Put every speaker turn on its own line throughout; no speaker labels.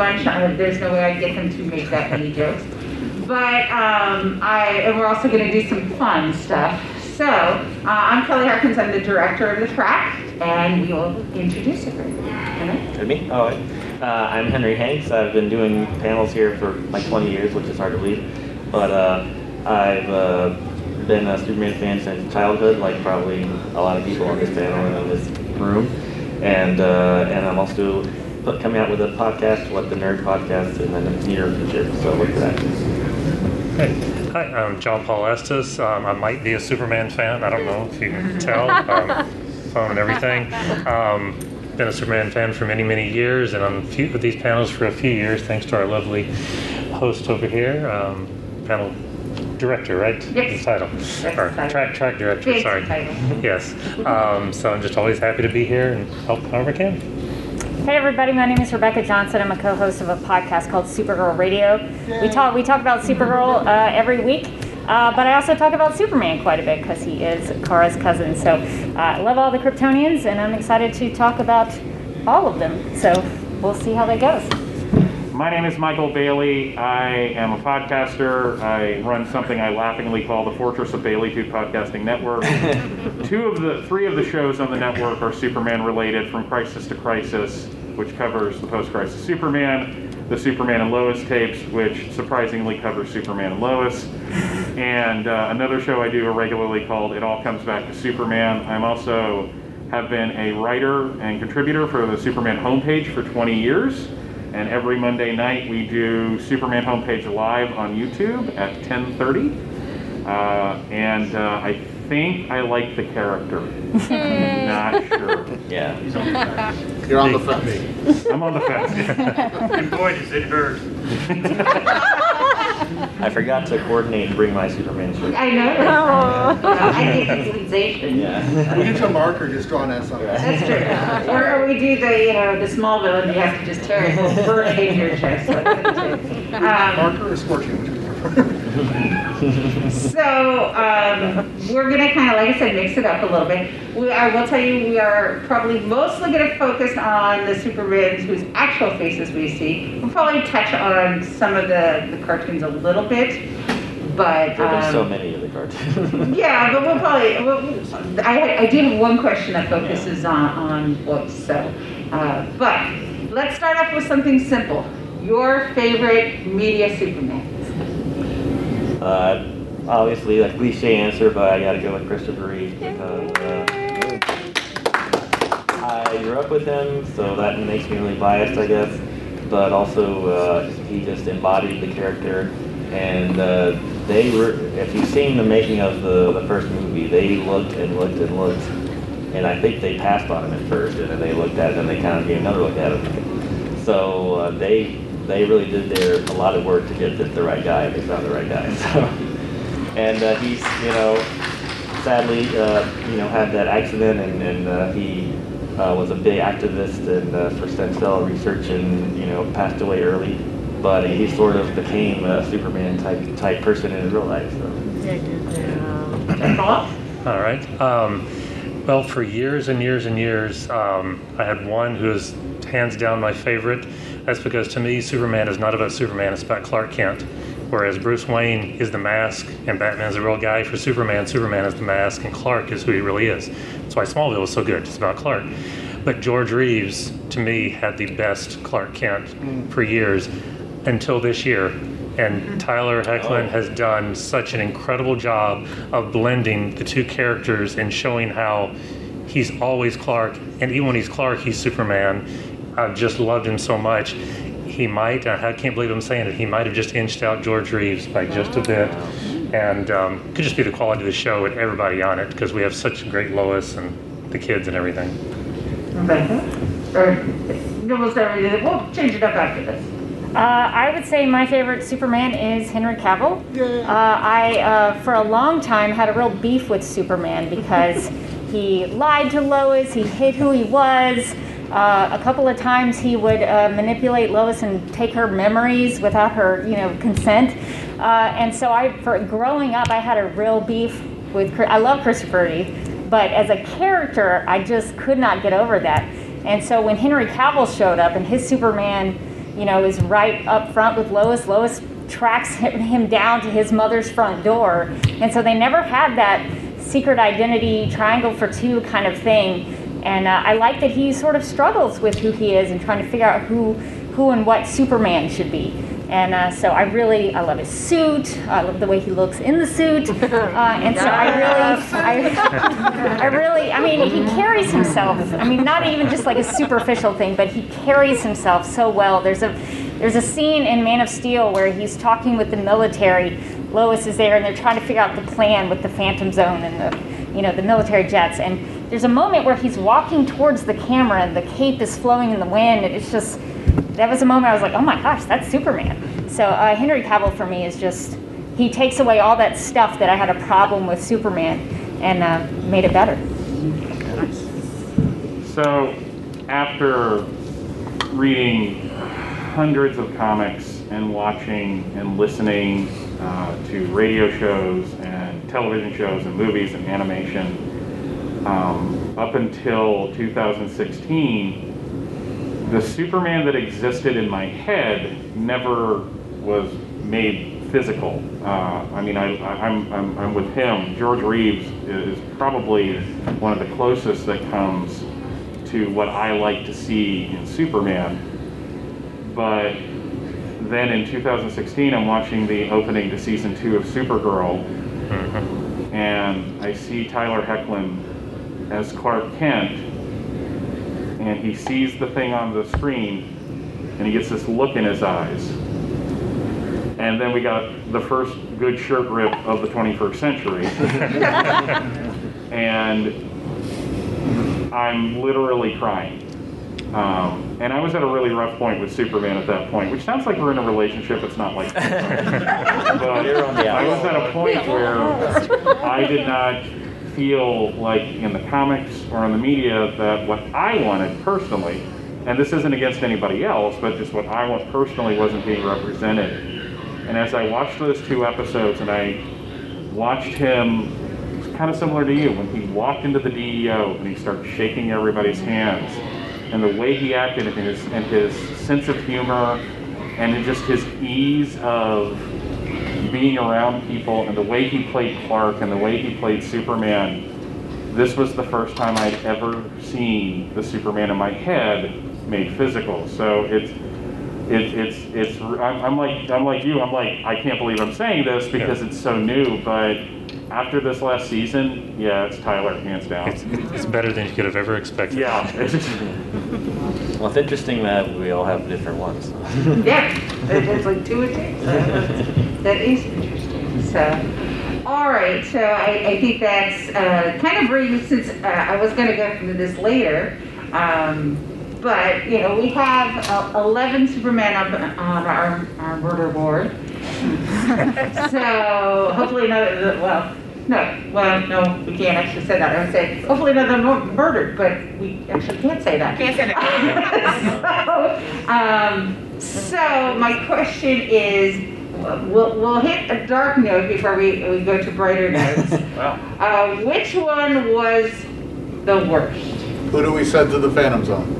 bunch, uh, there's no way I get them to make that many jokes. But um, I, and we're also going to do some fun stuff. So uh, I'm Kelly Harkins. I'm the director of the track, and we will introduce everyone.
To me? Oh, uh, I'm Henry Hanks. I've been doing panels here for like 20 years, which is hard to believe. But uh, I've uh, been a Superman fan since childhood, like probably a lot of people on this panel and in this room. And uh, and I'm also put, coming out with a podcast, What the Nerd Podcast, in the near future. So look for that.
Hey. Hi, I'm John Paul Estes. Um, I might be a Superman fan. I don't know if you can tell. Um, phone and everything. Um, been a Superman fan for many, many years, and on a few of these panels for a few years, thanks to our lovely host over here, um, panel director, right?
Yes.
The title.
That's
Or
title.
track track director.
Fancy
sorry.
title.
Yes. Um, so I'm just always happy to be here and help however I can.
Hey everybody, my name is Rebecca Johnson. I'm a co-host of a podcast called Supergirl Radio. We talk we talk about Supergirl uh, every week, uh, but I also talk about Superman quite a bit because he is Kara's cousin. So uh, I love all the Kryptonians, and I'm excited to talk about all of them. So we'll see how that goes.
My name is Michael Bailey. I am a podcaster. I run something I laughingly call the Fortress of Baileytude Podcasting Network. Two of the three of the shows on the network are Superman related, from Crisis to Crisis, which covers the post-crisis Superman, the Superman and Lois tapes, which surprisingly covers Superman and Lois, and uh, another show I do regularly called It All Comes Back to Superman. I'm also have been a writer and contributor for the Superman homepage for 20 years. And every Monday night we do Superman homepage live on YouTube at 10:30. Uh, and uh, I think I like the character. I'm Not sure.
Yeah.
You're on the fence.
I'm on the fence.
And boy, does it hurt.
I forgot to coordinate and bring my Superman shirt.
I know. I think it's sensation.
Yeah.
We get you a marker, just draw on that something.
That's true. Or, or we do the, you know, the Smallville and you have to just tear it, we'll burn your chest. like. Um,
Marker or scorching, which would you prefer?
So, um, we're gonna kind of, like I said, mix it up a little bit. We, I will tell you, we are probably mostly gonna focus on the Supermans whose actual faces we see. We'll probably touch on some of the, the cartoons a little bit, but,
There's so
um,
many of the cartoons.
yeah, but we'll probably, we'll- I, I do have one question that focuses on, on voice, so, uh, but let's start off with something simple. Your favorite media Superman?
Uh, obviously, a cliche answer, but I gotta go with Christopher Reeve because uh, I grew up with him, so that makes me really biased, I guess. But also, uh, he just embodied the character, and uh, they were. If you've seen the making of the the first movie, they looked and looked and looked, and I think they passed on him at first, and then they looked at him, and they kind of gave another look at him. So uh, they they really did their a lot of work to get the, the right guy. They found the right guy. So, and uh, he's you know sadly uh, you know had that accident, and, and uh, he uh, was a big activist and uh, for stem cell research, and you know passed away early. But he sort of became a Superman type type person in his real life. So.
Paul?
All right. Um, well, for years and years and years, um, I had one who is hands down my favorite. That's because to me, Superman is not about Superman, it's about Clark Kent. Whereas Bruce Wayne is the mask and Batman's the real guy. For Superman, Superman is the mask and Clark is who he really is. That's why Smallville was so good. It's about Clark. But George Reeves, to me, had the best Clark Kent for years until this year. And Tyler Hoechlin oh. has done such an incredible job of blending the two characters and showing how he's always Clark, and even when he's Clark, he's Superman. I've just loved him so much. He might, I can't believe I'm saying it, he might have just inched out George Reeves by just a bit. And um, it could just be the quality of the show and everybody on it because we have such great Lois and the kids and everything.
Rebecca? Or almost everything, we'll change it up after this.
Uh, I would say my favorite Superman is Henry Cavill. Uh, I, uh, for a long time, had a real beef with Superman because he lied to Lois, he hid who he was, Uh, a couple of times he would uh, manipulate Lois and take her memories without her, you know, consent. Uh, and so I, for growing up, I had a real beef with. I love Christopher Reeve, but as a character, I just could not get over that. And so when Henry Cavill showed up and his Superman, you know, is right up front with Lois, Lois tracks him him down to his mother's front door. And so they never had that secret identity triangle for two kind of thing. And uh, I like that he sort of struggles with who he is and trying to figure out who, who and what Superman should be. And uh, so I really, I love his suit. I love the way he looks in the suit. Uh, and so I really, I, I really, I mean, he carries himself. I mean, not even just like a superficial thing, but he carries himself so well. There's a, there's a scene in Man of Steel where he's talking with the military. Lois is there, and they're trying to figure out the plan with the Phantom Zone and the, you know, the military jets. And there's a moment where he's walking towards the camera, and the cape is flowing in the wind, and it's just that was a moment I was like, oh my gosh, that's Superman. So uh, Henry Cavill for me is just he takes away all that stuff that I had a problem with Superman and uh, made it better.
So, after reading hundreds of comics and watching and listening uh, to radio shows and television shows and movies and animation, um, up until 2016, the Superman that existed in my head never was made physical. Uh, I mean, I, I, I'm, I'm, I'm with him. George Reeves is probably one of the closest that comes to what I like to see in Superman. But then in 2016, I'm watching the opening to season two of Supergirl, and I see Tyler Hoechlin as Clark Kent, and he sees the thing on the screen, and he gets this look in his eyes. And then we got the first good shirt rip of the 21st century. and I'm literally crying. Um, and I was at a really rough point with Superman at that point, which sounds like we're in a relationship. It's not like that. but
You're on the
I was at a point where I did not feel like in the comics or in the media that what I wanted personally, and this isn't against anybody else, but just what I want personally wasn't being represented. And as I watched those two episodes and I watched him kind of similar to you when he walked into the DEO and he started shaking everybody's hands and the way he acted and his and his sense of humor and just his ease of being around people and the way he played Clark and the way he played Superman this was the first time I'd ever seen the Superman in my head made physical. So it's it, it's it's I'm, I'm like I'm like you. I'm like I can't believe I'm saying this because it's so new but after this last season yeah it's Tyler hands down.
It's, it's better than you could have ever expected.
yeah
Well, it's interesting that we all have different ones.
Yeah, it- it's like two or two. so that's- interesting, so. All right, so I, I think that's, uh, kind of brings, since, uh, I was gonna go through this later, um, but, you know, we have uh, eleven Superman on, on our, our murder board. So hopefully none of the, well, no, well, no, we can't actually say that. I would say, hopefully none of them were murdered, but we actually can't say that.
Can't say that.
So, um, so my question is, we'll, we'll hit a dark note before we, we go to brighter notes. Uh, which one was the worst?
Who do we send to the Phantom Zone?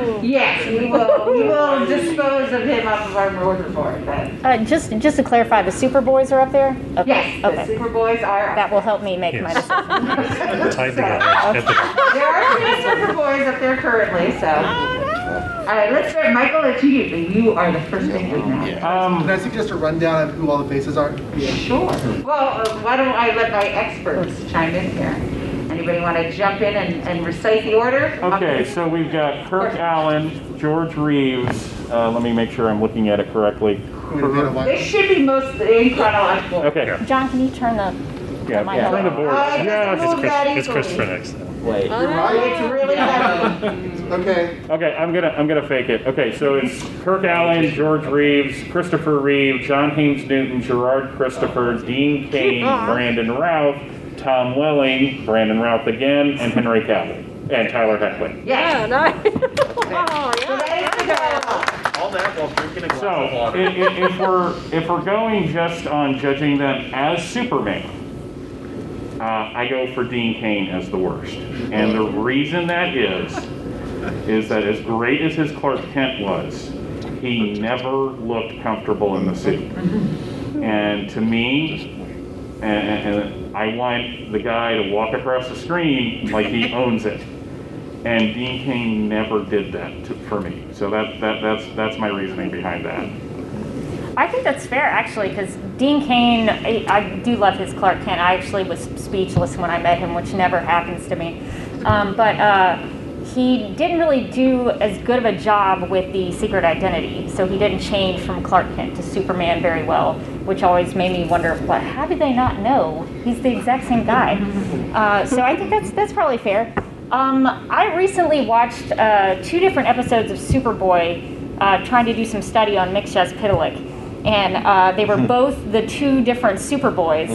Yes, we will, we will dispose of him off of our murder board, but,
Uh, just just to clarify, the Superboys are up there. Okay.
yes, the
Okay.
Superboys are.
That will help me make my
Yes.
decision.
Tied together. at the back.
There are three Superboys up there currently, so. All right, let's start, Michael, it's you, you are the first thing we know.
um,
Can I suggest a rundown of who all the faces are?
Sure. Well, uh, why don't I let my experts chime in here? Anybody want to jump in and, and recite the order?
Okay, so we've got Kirk Alyn, George Reeves. Uh, let me make sure I'm looking at it correctly.
Who do we know?
This should be most in chronological.
Okay,
John, can you turn the?
yeah,
my
turn the board.
I
Yeah.
just moved that
It's, Chris, it's. Christopher next.
Wait.
You're right.
It's really heavy.
Okay.
Okay, I'm gonna I'm gonna fake it. Okay, so it's Kirk Alyn, George Reeves, Christopher Reeve, John Haymes Newton, Gerard Christopher, Dean Cain, Brandon Routh, Tom Welling, Brandon Routh again, and Henry Cavill. And Tyler Hoechlin.
Yeah,
nice. Oh,
So that is the dialogue.
All that while drinking a glass
So,
of water.
i- if we're, if we're going just on judging them as Superman, uh, I go for Dean Cain as the worst. And the reason that is, is that as great as his Clark Kent was, he never looked comfortable in the suit. And to me, and, and I want the guy to walk across the screen like he owns it. And Dean Cain never did that to, for me. So that, that, that's, that's my reasoning behind that.
I think that's fair, actually, because Dean Cain, I, I do love his Clark Kent. I actually was speechless when I met him, which never happens to me. Um, but uh, he didn't really do as good of a job with the secret identity, so he didn't change from Clark Kent to Superman very well, which always made me wonder, what? How did they not know? He's the exact same guy. Uh, so I think that's that's probably fair. Um, I recently watched uh, two different episodes of Superboy, uh, trying to do some study on Mxyzptlk and uh, they were both the two different Superboys.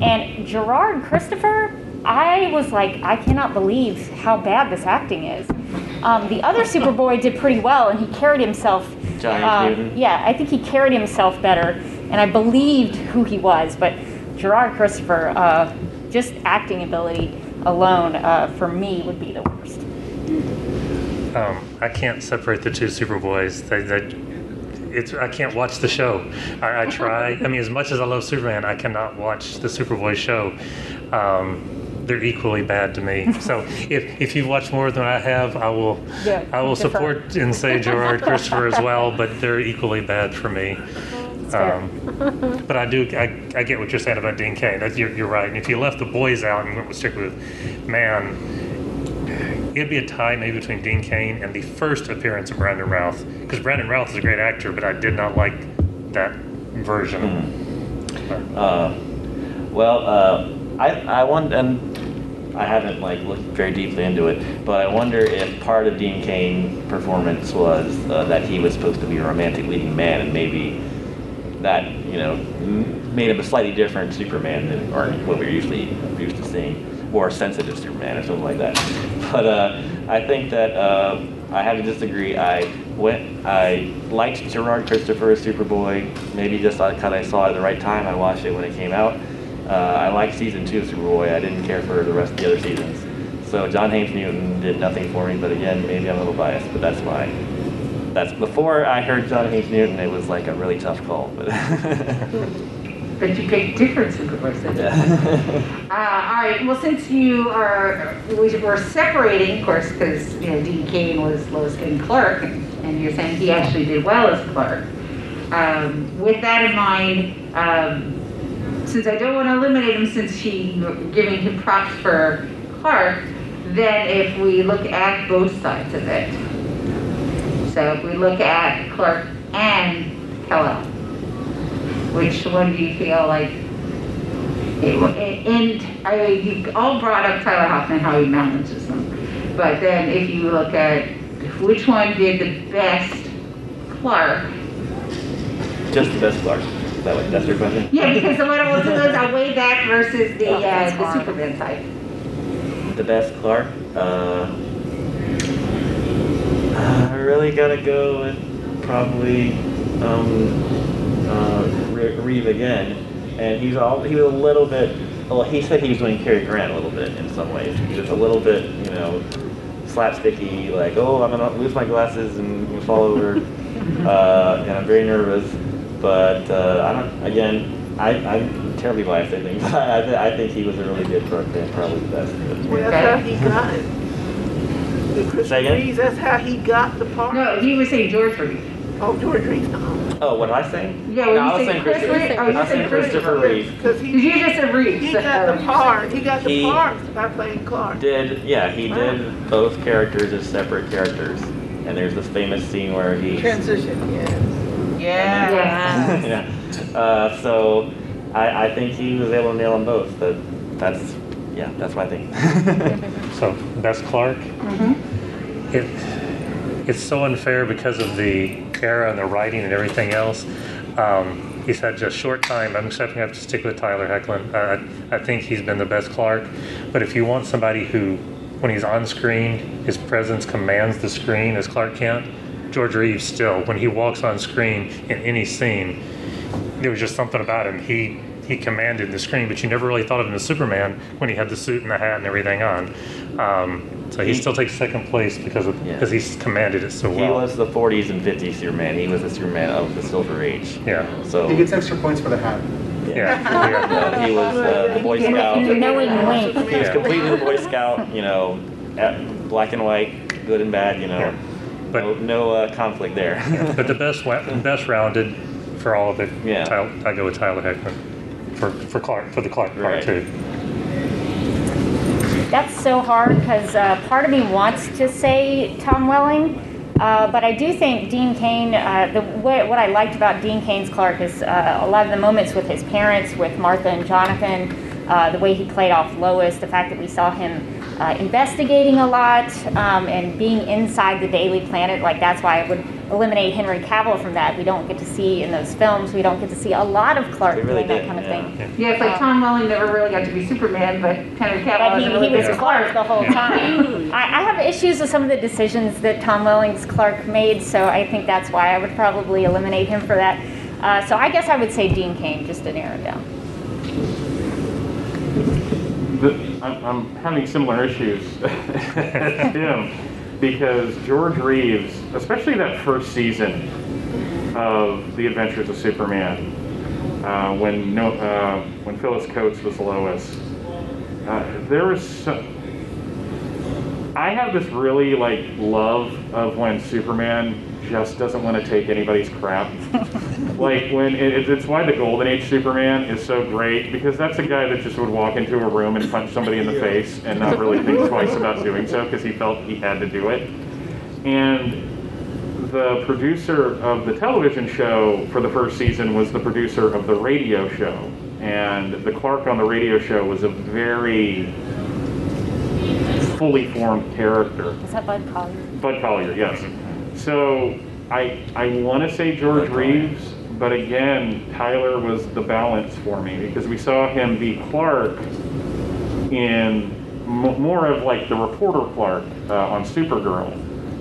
And Gerard Christopher, I was like, I cannot believe how bad this acting is. Um, the other Superboy did pretty well, and he carried himself. Uh,
Newton.
Yeah, I think he carried himself better, and I believed who he was. But Gerard Christopher, uh, just acting ability alone, uh, for me, would be the worst.
Um, I can't separate the two Superboys. They, they, it's, I can't watch the show. I, I try. I mean, as much as I love Superman, I cannot watch the Superboy show. Um, they're equally bad to me. So if, if you watch more than I have, I will
Yeah,
I will
differ.
support and say Gerard Christopher as well. But they're equally bad for me.
Fair.
Um, but I do I, I get what you're saying about Dean Cain. You're, you're right. And if you left the boys out and went with stick with man, it'd be a tie maybe between Dean Cain and the first appearance of Brandon Routh because Brandon Routh is a great actor, but I did not like that version.
Uh, well, uh, I I want and I haven't like looked very deeply into it, but I wonder if part of Dean Cain performance was uh, that he was supposed to be a romantic leading man, and maybe that you know made him a slightly different Superman than or what we're usually used to seeing, more sensitive Superman or something like that. But uh, I think that uh, I have to disagree. I went. I liked Gerard Christopher as Superboy. Maybe just because I saw it at the right time. I watched it when it came out. Uh, I liked season two of Superboy. I didn't care for the rest of the other seasons. So John Haymes Newton did nothing for me. But again, maybe I'm a little biased. But that's why. That's before I heard John H. Newton. It was like a really tough call. But
But you picked different Superboys.
yeah.
Uh, all right, well, since you are, we were separating, of course, because, you know, Dean Cain was Lois Lane Clark, and you're saying he actually did well as Clark. Um, with that in mind, um, since I don't want to eliminate him since he, giving him props for Clark, then if we look at both sides of it. So if we look at Clark and Kal-El, which one do you feel like it- And I, you all brought up Tyler Hoffman, how he manages them. But then if you look at which one did the best Clark,
Just the best Clark. That what, that's your question?
yeah, because the what I will do is I'll weigh that versus the,
Oh,
uh, the. Superman side.
The best Clark? Uh, I really gotta go with probably um, uh, Reeve again. And he's all he was a little bit. Well, he said he was doing Cary Grant a little bit in some ways. He was a little bit, you know, slapsticky, like, oh, I'm gonna lose my glasses and fall over, uh, and I'm very nervous. But uh, I don't. Again, I, I'm terribly biased. I think, but I, th- I think he was a really good Clark Kent, probably the best.
Well, that's how he got it. The
again?
Reeves, that's how he got the part.
No, he was saying George Reeve.
Oh, George Reeves, no.
Oh, what did I say?
Yeah,
no,
you
I was
say
saying
Chris
Christopher.
Reeve- oh, you
I was
said
saying Christopher Reeve.
Because
Because
he,
you just said Reeve.
he
so-
got the part, he got the
He-
part by playing Clark.
Did yeah, he did both characters as separate characters, and there's this famous scene where he
Transition, yes.
Yeah.
yeah. Uh, so I, I think he was able to nail them both. But that's yeah, that's what I think.
So best Clark.
Mhm.
It it's so unfair because of the era and the writing and everything else. Um, he's had just short time. I'm accepting I have to stick with Tyler Hoechlin. Uh, I, I think he's been the best Clark. But if you want somebody who when he's on screen, his presence commands the screen as Clark Kent. George Reeves still, when he walks on screen in any scene, there was just something about him. He he commanded the screen, but you never really thought of him as Superman when he had the suit and the hat and everything on. Um, so he
He-
still takes second place because of
Yeah.
because he's commanded it so well.
He was the 40s and 50s Superman. He was the Superman of the Silver Age.
Yeah.
So
He gets extra points for the hat.
yeah, yeah.
he was uh, the Boy Scout.
Knowing wink.
He was
Yeah.
completely the Boy Scout. You know, at black and white, good and bad. You know,
Yeah. But-
no, no uh, conflict there.
But the best wa- best rounded for all of it,
Yeah.
Tyler, I go with Tyler Hoechlin for for Clark for the Clark part
Right.
too.
That's so hard because uh, part of me wants to say Tom Welling, uh, but I do think Dean Cain. Uh, the what, what I liked about Dean Cain's Clark is uh, a lot of the moments with his parents, with Martha and Jonathan, uh, the way he played off Lois, the fact that we saw him uh, investigating a lot um, and being inside the Daily Planet. Like that's why I would eliminate Henry Cavill from that. We don't get to see in those films. We don't get to see a lot of Clark
They really
doing that
didn't,
kind of
yeah.
thing.
Yeah, it's like Tom Welling never really got to be Superman, but Henry Cavill
But
has
he,
really
he was
big
Clark the whole time. I, I have issues with some of the decisions that Tom Welling's Clark made, so I think that's why I would probably eliminate him for that. Uh, so I guess I would say Dean Cain just to narrow it down.
The- I'm, I'm having similar issues as him because George Reeves, especially that first season of The Adventures of Superman, uh, when no, uh, when Phyllis Coates was Lois, uh, there was so, I have this really like love of when Superman just doesn't want to take anybody's crap. like when it, it's why the Golden Age Superman is so great because that's a guy that just would walk into a room and punch somebody in the face and not really think twice about doing so because he felt he had to do it. And the producer of the television show for the first season was the producer of the radio show. And the Clark on the radio show was a very fully formed character.
Is that Bud Collyer?
Bud Collyer, yes. So I I want to say George Reeves, but again, Tyler was the balance for me because we saw him be Clark in m- more of like the reporter Clark uh, on Supergirl,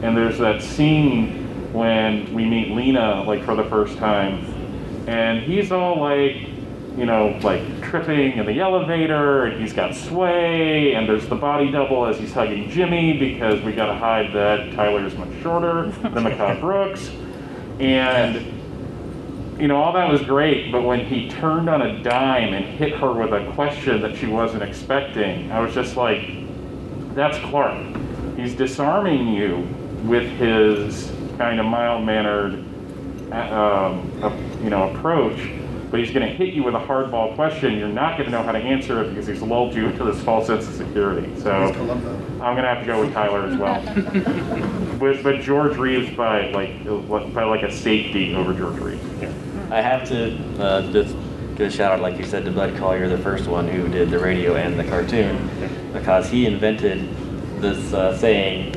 and there's that scene when we meet Lena like for the first time, and he's all like you know, like tripping in the elevator, and he's got sway, and there's the body double as he's hugging Jimmy because we got to hide that Tyler is much shorter than Mehcad Brooks. And, you know, all that was great, but when he turned on a dime and hit her with a question that she wasn't expecting, I was just like, that's Clark. He's disarming you with his kind of mild mannered, um, uh, you know, approach but he's going to hit you with a hardball question. You're not going to know how to answer it because he's lulled you into this false sense of security. So I'm going to have to go with Tyler as well. but, but George Reeves by like by like a safety over George Reeves.
I have to uh, just give a shout out, like you said, to Bud Collyer, the first one who did the radio and the cartoon, because he invented this uh, saying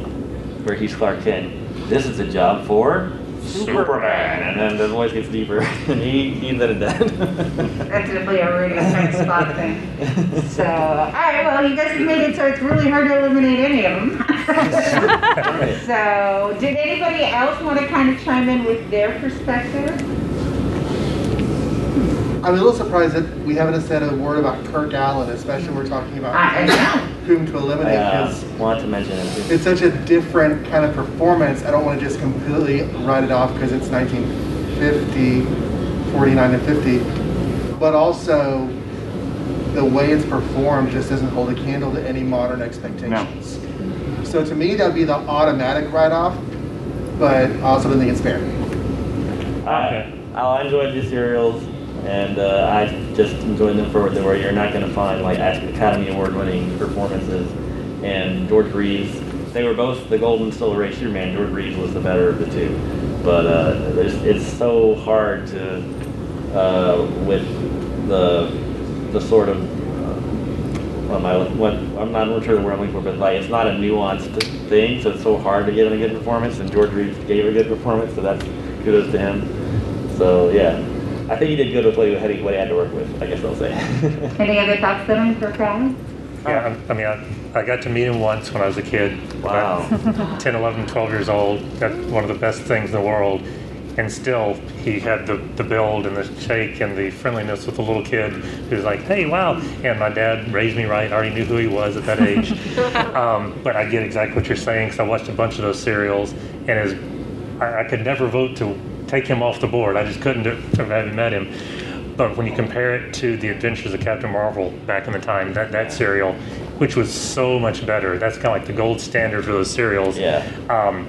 where he's Clark Kent. This is a job for Superman, and then the voice gets deeper, and he, he invented that.
That's definitely a radio kind spot thing. So, all right, well, you guys have made it so it's really hard to eliminate any of them. so, did anybody else want to kind of chime in with their perspective?
I'm a little surprised that we haven't said a word about Kirk Alyn, especially when we're talking about
I, I know.
whom to
I
eliminate.
uh,
'cause
want to mention it too.
it's such a different kind of performance. I don't want to just completely write it off because it's 1950, 49 and 50, but also the way it's performed just doesn't hold a candle to any modern expectations. So to me, that would be the automatic write-off, but I also don't think it's fair.
Okay, I'll enjoy the serials, and uh, I just enjoyed them for where you're not going to find like Academy Award winning performances. And George Reeves, they were both the Golden Silver Age Superman. George Reeves was the better of the two, but uh, it's so hard to uh, with the the sort of uh, what I, what, I'm not sure the word I'm looking for, but like it's not a nuanced thing, so it's so hard to get a good performance. And George Reeves gave a good performance, so that's kudos to him. So yeah, I think he did good with what he had, what he had to work with. I guess I'll say.
Any other thoughts then for Crown?
Yeah, I I mean, I, I got to meet him once when I was a kid.
Wow.
10, 11, 12 years old. That's one of the best things in the world. And still, he had the, the build and the shake and the friendliness with the little kid who's like, hey, wow. And my dad raised me right. I already knew who he was at that age. um, but I get exactly what you're saying because I watched a bunch of those serials. And his, I, I could never vote to take him off the board. I just couldn't do, have having met him. But when you compare it to the Adventures of Captain Marvel back in the time, that, that serial, which was so much better, that's kind of like the gold standard for those serials.
Yeah.
Um,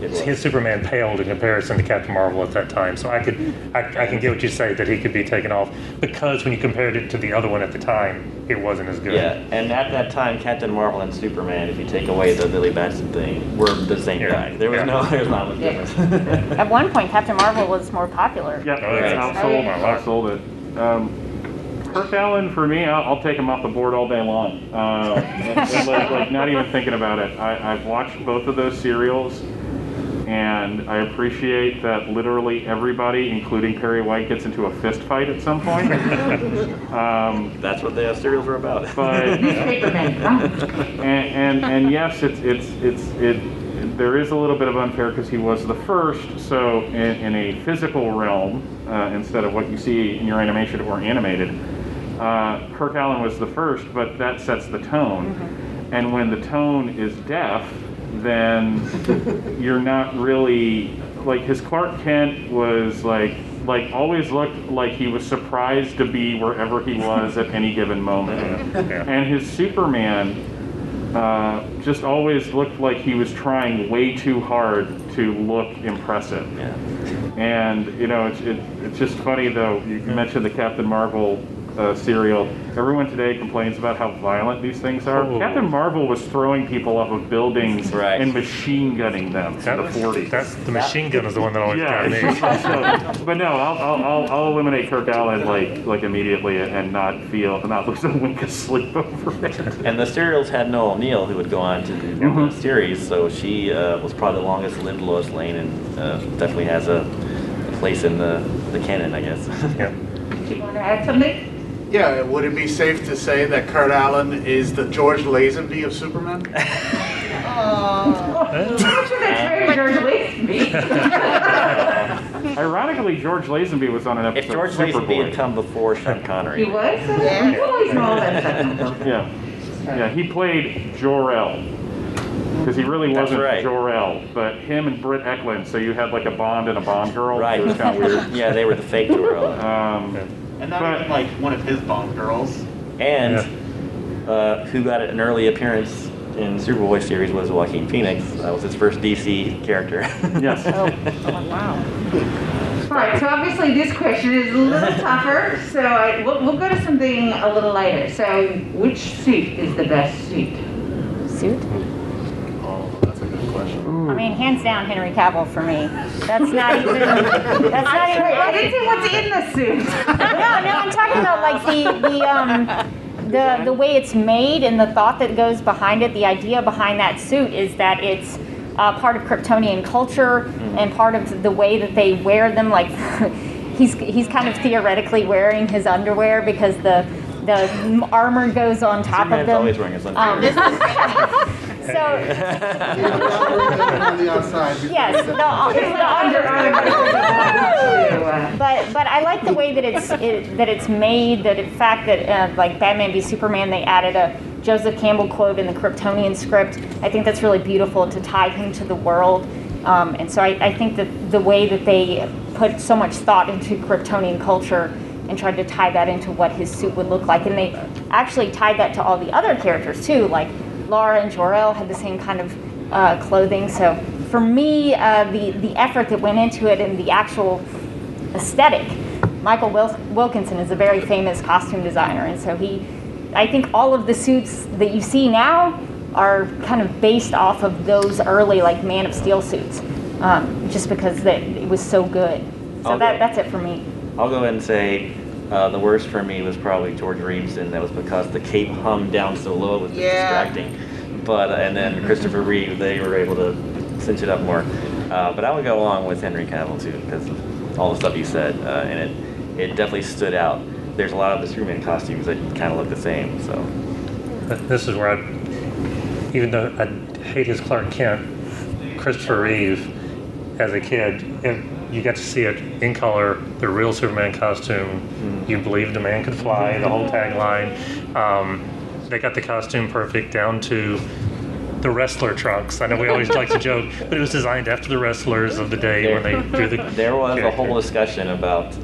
It was.
his Superman paled in comparison to Captain Marvel at that time. So I could, I, I can get what you say that he could be taken off because when you compared it to the other one at the time, it wasn't as good.
Yeah, and at that time, Captain Marvel and Superman, if you take away the Billy Batson thing, were the same
Yeah.
guy. There was
Yeah.
no, there's not much
Yeah.
difference.
At one point, Captain Marvel was more popular.
Yep,
Oh,
it's
yeah.
outsold,
yeah.
outsold it. Um, Kirk Alyn, for me, I'll, I'll take him off the board all day long. Uh, and- and like, like, not even thinking about it. I, I've watched both of those serials, and I appreciate that literally everybody, including Perry White, gets into a fist fight at some point. um,
That's what the serials are about.
but
Newspaper men,
and, and and yes, it's it's it's it. There is a little bit of unfair because he was the first. So in, in a physical realm, uh, instead of what you see in your animation or animated, uh, Kirk Alyn was the first. But that sets the tone. And when the tone is deaf, then you're not really like his Clark Kent was like like always looked like he was surprised to be wherever he was at any given moment.
Yeah.
And his Superman uh, just always looked like he was trying way too hard to look impressive.
Yeah.
And you know, it's it, it's just funny though. You mentioned the Captain Marvel uh, serial. Everyone today complains about how violent these things are.
Oh.
Captain Marvel was throwing people off of buildings
Right.
and machine gunning them
That
in
was,
the 40s.
that's, the machine gun is the one that always
yeah,
got me.
just also- but no, I'll, I'll, I'll, I'll eliminate Kirk Alyn like like immediately and not feel not lose a wink of sleep over it.
And the serials had Noel O'Neill, who would go on to do the
Mhm.
series, so she uh, was probably the longest lived Lois Lane and uh, definitely has a, a place in the, the canon, I guess.
Yeah.
Do you want to add something?
Yeah, would it be safe to say that Kurt Allen is the George Lazenby of Superman?
I'm sure that's very George Lazenby.
Ironically, George Lazenby was on an episode
if George
of
Lazenby
Superboy.
had come before Sean Connery,
He
Connery.
was? You always know all that stuff.
Yeah, yeah, he played Jor-El. Because he really
That's
wasn't
right.
Jor-El, but him and Britt Ekland, so you had like a Bond and a Bond girl.
Right.
It was kind of weird.
yeah, they were the fake Jor-El.
Um,
And not
But-
even like one of his Bond girls.
And uh, who got an early appearance in Superboy series was Joaquin Phoenix. That was his first DC character.
yes.
Oh, oh, wow.
All right, so obviously this question is a little tougher, so I, we'll, we'll go to something a little lighter. So which suit is the best suit?
Suit?
Oh, that's a good question.
I mean, hands down, Henry Cavill for me. That's not even. That's not even.
I didn't say what's in the suit.
no, no, I'm talking about like the the um the the way it's made and the thought that goes behind it. The idea behind that suit is that it's uh, part of Kryptonian culture and part of the way that they wear them. Like he's he's kind of theoretically wearing his underwear because the the armor goes on top of
Superman's
them.
always wearing his
Um,
underwear.
so
on the outside.
yes, the, the under But but I like the way that it's it, that it's made. That the fact that uh, like Batman v Superman, they added a Joseph Campbell quote in the Kryptonian script. I think that's really beautiful to tie him to the world. Um, and so I, I think that the way that they put so much thought into Kryptonian culture and tried to tie that into what his suit would look like, and they actually tied that to all the other characters too. Like Lara and Jor-El had the same kind of uh, clothing. So for me, uh, the the effort that went into it and the actual aesthetic. Michael Wil- Wilkinson is a very famous costume designer, and so he, I think all of the suits that you see now are kind of based off of those early like Man of Steel suits, um, just because that it was so good. So
I'll
that,
go-
that's it for me.
I'll go ahead and say uh, the worst for me was probably George Reeves, and that was because the cape hummed down so low it was
Yeah.
distracting. But uh, and then Christopher Reeve, they were able to cinch it up more. Uh, but I would go along with Henry Cavill too, because all the stuff you said, uh, and it it definitely stood out. There's a lot of the Superman costumes that kind of look the same, so
This is where I, even though I hate his Clark Kent, Christopher Reeve, as a kid, and you got to see it in color, the real Superman costume. You believed a man could fly, the whole tagline. Um, they got the costume perfect down to the wrestler trunks. I know we always like to joke, but it was designed after the wrestlers of the day when they drew the.
There was a whole discussion about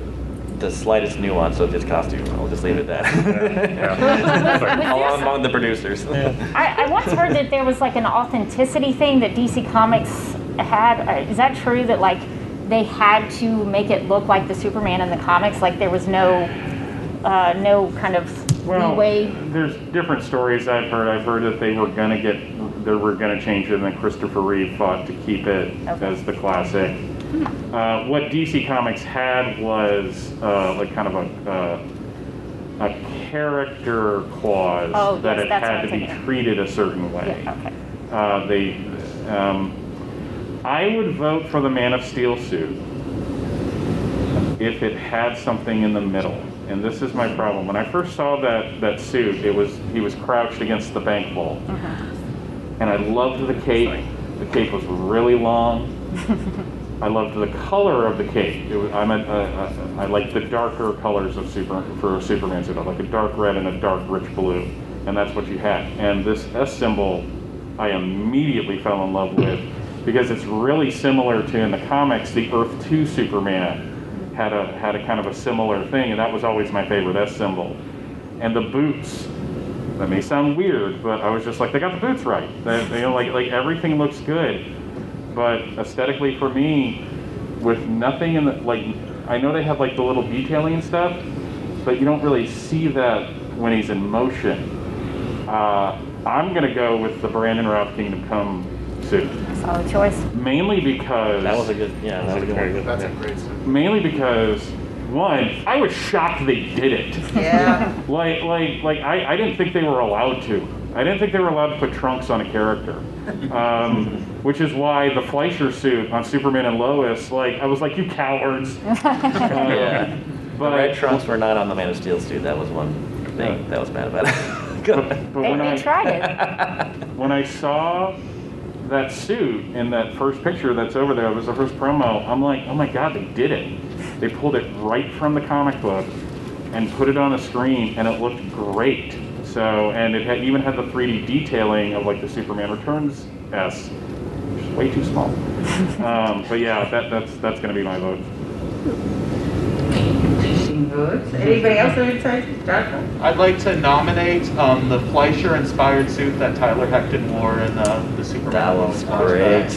the slightest nuance of this costume. I'll just leave it at
Yeah.
that. Along among the producers.
I, I once heard that there was like an authenticity thing that DC Comics had. Uh, Is that true that like they had to make it look like the Superman in the comics? Like there was no, uh, no kind of
Well,
leeway.
there's different stories I've heard. I've heard that they were gonna get, they were gonna change it, and then Christopher Reeve fought to keep it
Okay.
as the classic. Uh, what DC Comics had was uh, like kind of a uh, a character clause
Oh,
that
yes,
it had to be
thinking.
treated a certain way.
Yeah, okay.
Uh, they, um, I would vote for the Man of Steel suit if it had something in the middle. And this is my problem. When I first saw that, that suit, it was he was crouched against the bank vault, uh-huh. and I loved the cape. The cape was really long. I loved the color of the cape. It was, I'm a, a, a, I uh, uh, like the darker colors of super for a Superman suit. I like a dark red and a dark rich blue, and that's what you had. And this S symbol, I immediately fell in love with because it's really similar to in the comics the Earth Two Superman had a had a kind of a similar thing, and that was always my favorite S symbol. And the boots, that may sound weird, but I was just like, they got the boots right. They, you know, like like everything looks good, but aesthetically for me, with nothing in the like, I know they have like the little detailing stuff, but you don't really see that when he's in motion. Uh, I'm gonna go with the Brandon Routh Kingdom Come suit,
Solid choice.
mainly because
That was a good, yeah, that was a good
Very
one.
good.
That's a great suit.
mainly because one, I was shocked they did it.
Yeah.
Like, like, like, I, I didn't think they were allowed to. I didn't think they were allowed to put trunks on a character. Um, which is why the Fleischer suit on Superman and Lois, like, I was like, you cowards. Um,
Yeah. The
But,
red trunks were not on the Man of Steel suit. That was one thing that was bad about it. Go ahead.
but
They,
when
they
I,
tried it.
when I saw that suit in that first picture that's over there, it was the first promo, I'm like, oh my god, they did it. They pulled it right from the comic book and put it on the screen, and it looked great. So, and it had, even had the 3D detailing of like the Superman Returns S, which is way too small. um, but yeah, that, that's that's gonna be my vote.
Interesting votes. Anybody else have insight? Joshua?
I'd like to nominate um, the Fleischer-inspired suit that Tyler Hoechlin wore in uh, the Superman.
That was
flashback.
great.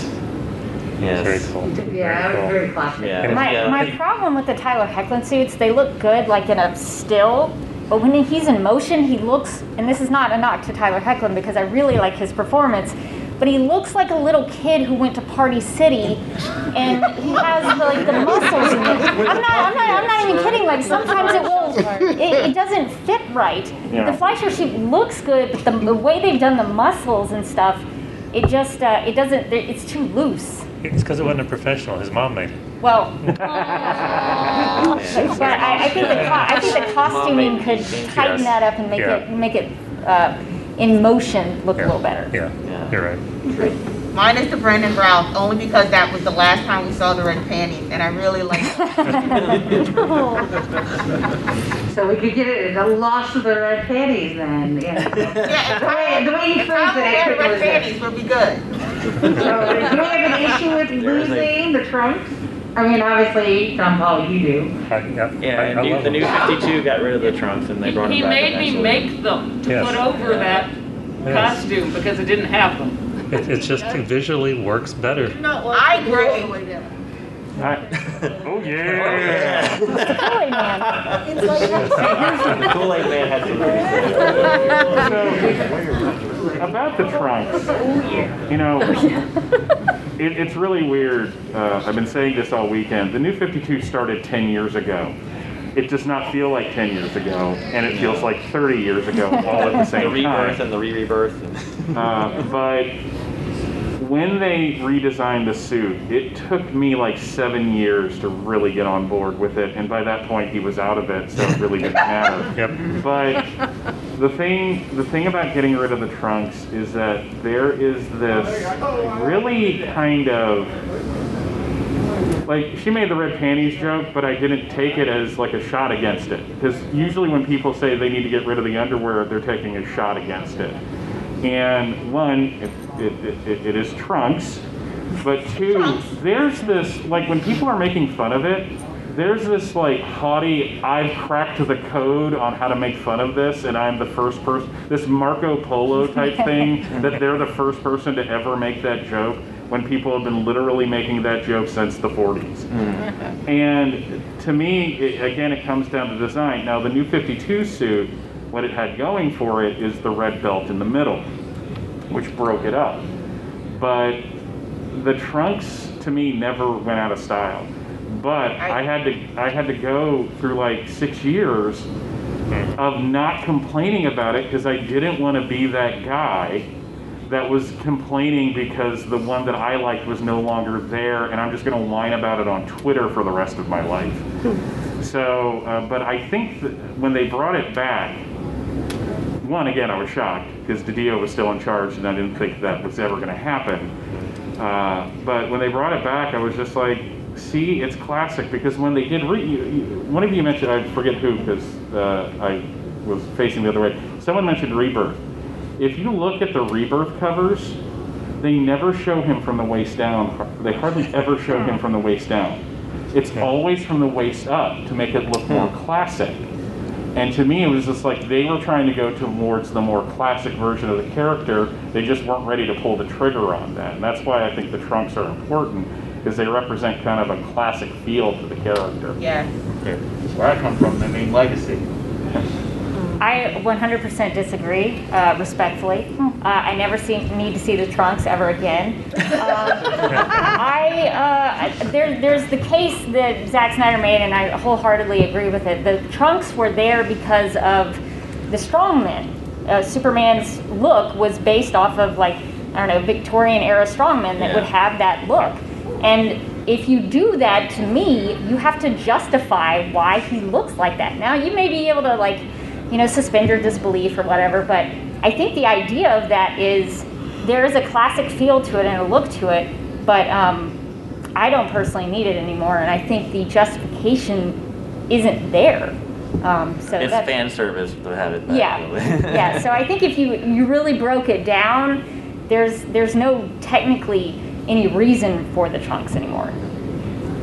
Very
Yes.
cool.
Yeah,
Very cool.
very classic.
Yeah.
My,
yeah.
my problem with the Tyler Hoechlin suits, they look good like in a still, but when he's in motion, he looks, and this is not a knock to Tyler Hoechlin because I really like his performance, but he looks like a little kid who went to Party City and he has like the muscles in it. I'm not, I'm not, I'm not even kidding. Like sometimes it will, it, it doesn't fit right.
Yeah.
The Fleischer suit looks good, but the, the way they've done the muscles and stuff, it just, uh, it doesn't, it's too loose.
It's because it wasn't a professional. His mom made it.
Well, but I, I think the co- I think the costuming could tighten that up and make
Yeah.
it make it uh, in motion look a little better.
Yeah,
Yeah.
you're right.
Mine is the Brandon Routh, only because that was the last time we saw the red panties, and I really like
So we could get it, the loss of the red panties then, yeah.
Yeah,
The way, the way you
if
phrased it, I
had
couldn't
red panties,
resist.
we'll be good.
So, do we have an issue with losing the trunks? I mean, obviously, Tom Paul, you do.
I, yeah,
Yeah,
I,
and
I
new,
love
the new 52 got rid of the trunks and they brought
He
them back He
made me
eventually.
make them to
Yes.
put over that
Yes.
costume because it didn't have them.
It, it just it visually works better.
I agree.
I- oh yeah.
Kool-Aid Man.
the Kool-Aid Man had some pretty
So, about the trunks, you know, it, it's really weird. Uh, I've been saying this all weekend. The new 52 started 10 years ago. It does not feel like 10 years ago, and it feels like 30 years ago, all at the same
the
same
rebirth
time.
and the re-rebirth. And
Uh, but when they redesigned the suit, it took me like seven years to really get on board with it, and by that point he was out of it, so it really didn't matter.
Yep.
But The thing, the thing about getting rid of the trunks is that there is this really kind of like she made the red panties joke, but I didn't take it as like a shot against it because usually when people say they need to get rid of the underwear, they're taking a shot against it. And one, it, it, it, it is trunks, but two, there's this like when people are making fun of it, there's this like haughty, I've cracked the code on how to make fun of this, and I'm the first person, this Marco Polo type thing, that they're the first person to ever make that joke when people have been literally making that joke since the 40s. Mm. And to me, it, again, it comes down to design. Now, the new 52 suit, what it had going for it is the red belt in the middle, which broke it up. But the trunks, to me, never went out of style. But I had to, I had to go through like six years of not complaining about it because I didn't want to be that guy that was complaining because the one that I liked was no longer there, and I'm just going to whine about it on Twitter for the rest of my life. So, uh, but I think when they brought it back, one again, I was shocked because DiDio was still in charge, and I didn't think that was ever going to happen. Uh, but when they brought it back, I was just like, see, it's classic because when they did, re- you, you, one of you mentioned, I forget who because uh, I was facing the other way. Someone mentioned Rebirth. If you look at the Rebirth covers, they never show him from the waist down. They hardly ever show him from the waist down. It's always from the waist up to make it look more classic. And to me, it was just like they were trying to go towards the more classic version of the character. They just weren't ready to pull the trigger on that. And that's why I think the trunks are important, because they represent kind of a classic feel to the character.
Yes.
Where I come from, they mean legacy.
I 100% disagree, uh, respectfully. Uh, I never see, need to see the trunks ever again. Um, I uh, there, there's the case that Zack Snyder made, and I wholeheartedly agree with it. The trunks were there because of the strongmen. Uh, Superman's look was based off of like I don't know Victorian era strongmen that
Yeah.
would have that look, and if you do that to me, you have to justify why he looks like that. Now you may be able to like you know, suspend your disbelief or whatever. But I think the idea of that is there is a classic feel to it and a look to it, but um, I don't personally need it anymore, and I think the justification isn't there. Um, so
It's
that's,
fan service to have it back.
yeah,
really.
yeah. So I think if you you really broke it down, there's there's no technically any reason for the trunks anymore.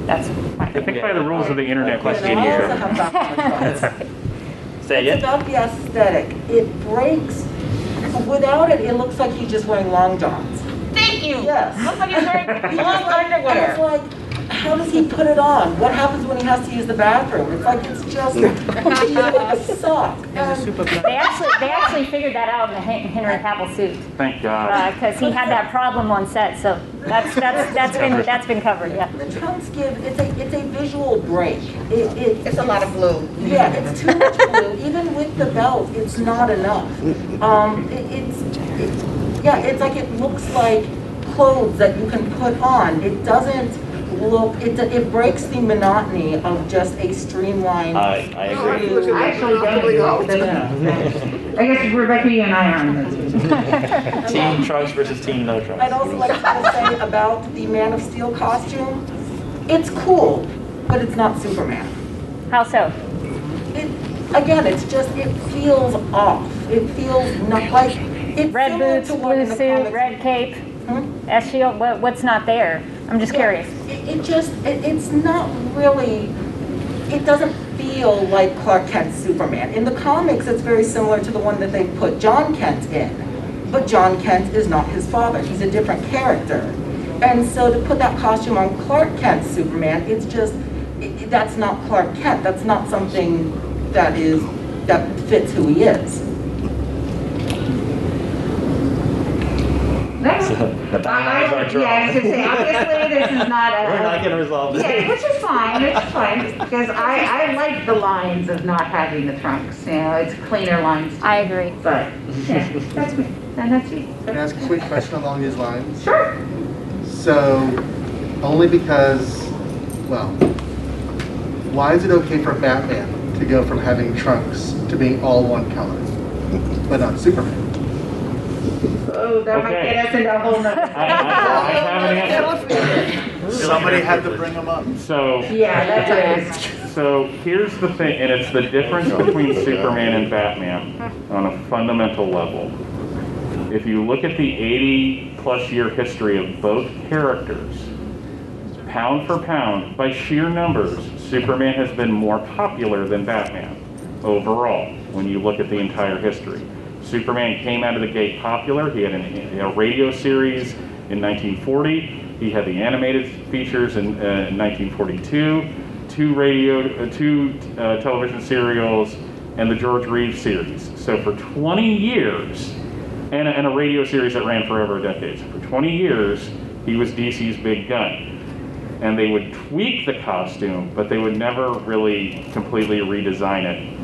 That's my
I think by the rules of the internet, we
Question Say
It's
it.
about the aesthetic. It breaks. Without it, it looks like he's just wearing long johns.
Thank you.
Yes.
Looks like he's wearing long
just like- and It's
underwear.
like, how does he put it on? What happens when he has to use the bathroom? It's like it's just a sock. And
They actually they actually figured that out in the Henry Cavill suit.
Thank God.
because he had that problem on set. So that's that's that's been that's been covered. Yeah.
the trunks give it's a it's a visual break. It, it
It's a lot of blue.
Yeah, it's too much blue. Even with the belt, it's not enough. Um, it, it's, it, yeah, it's like it looks like clothes that you can put on. It doesn't look, it, it breaks the monotony of just a streamlined.
I, I agree.
I actually don't agree with that. I guess Rebecca, and I are on this.
Team trucks versus team no trucks.
I'd also like to say about the Man of Steel costume, it's cool, but it's not Superman.
How so?
It, again, it's just, it feels off. It feels not like, it's
Red boots,
to what in
blue suit, red cape,
Hmm?
S shield. What, what's not there? I'm just curious.
It, it just, it, it's not really, it doesn't feel like Clark Kent's Superman. In the comics, it's very similar to the one that they put John Kent in. But John Kent is not his father, he's a different character. And so to put that costume on Clark Kent's Superman, it's just, it- that's not Clark Kent, that's not something that is, that fits who he is.
No.
So, the
I,
timelines are
I,
drawn.
yeah, I was gonna say, obviously, this is not a.
We're not gonna resolve this.
Yeah, which is fine, which is fine, because I, I like the lines of not having the trunks, you know, it's cleaner lines,
I agree.
but, yeah, that's me, and that's you.
Can I ask a quick question along these lines?
Sure.
So, only because, well, why is it okay for Batman to go from having trunks to being all one color? but not Superman.
Oh, that might
Okay.
get us into a whole nother.
I, I, I have an answer.
Somebody had to bring them up.
So.
Yeah, that's what it is.
So here's the thing, and it's the difference between Superman and Batman on a fundamental level. If you look at the 80 plus year history of both characters, pound for pound, by sheer numbers, Superman has been more popular than Batman overall when you look at the entire history. Superman came out of the gate popular. He had an, a radio series in 1940. He had the animated features in, uh, in 1942, two radio, uh, two uh, television serials, and the George Reeves series. So for 20 years, and a, and a radio series that ran for over a decade. So for 20 years, he was DC's big gun and they would tweak the costume, but they would never really completely redesign it.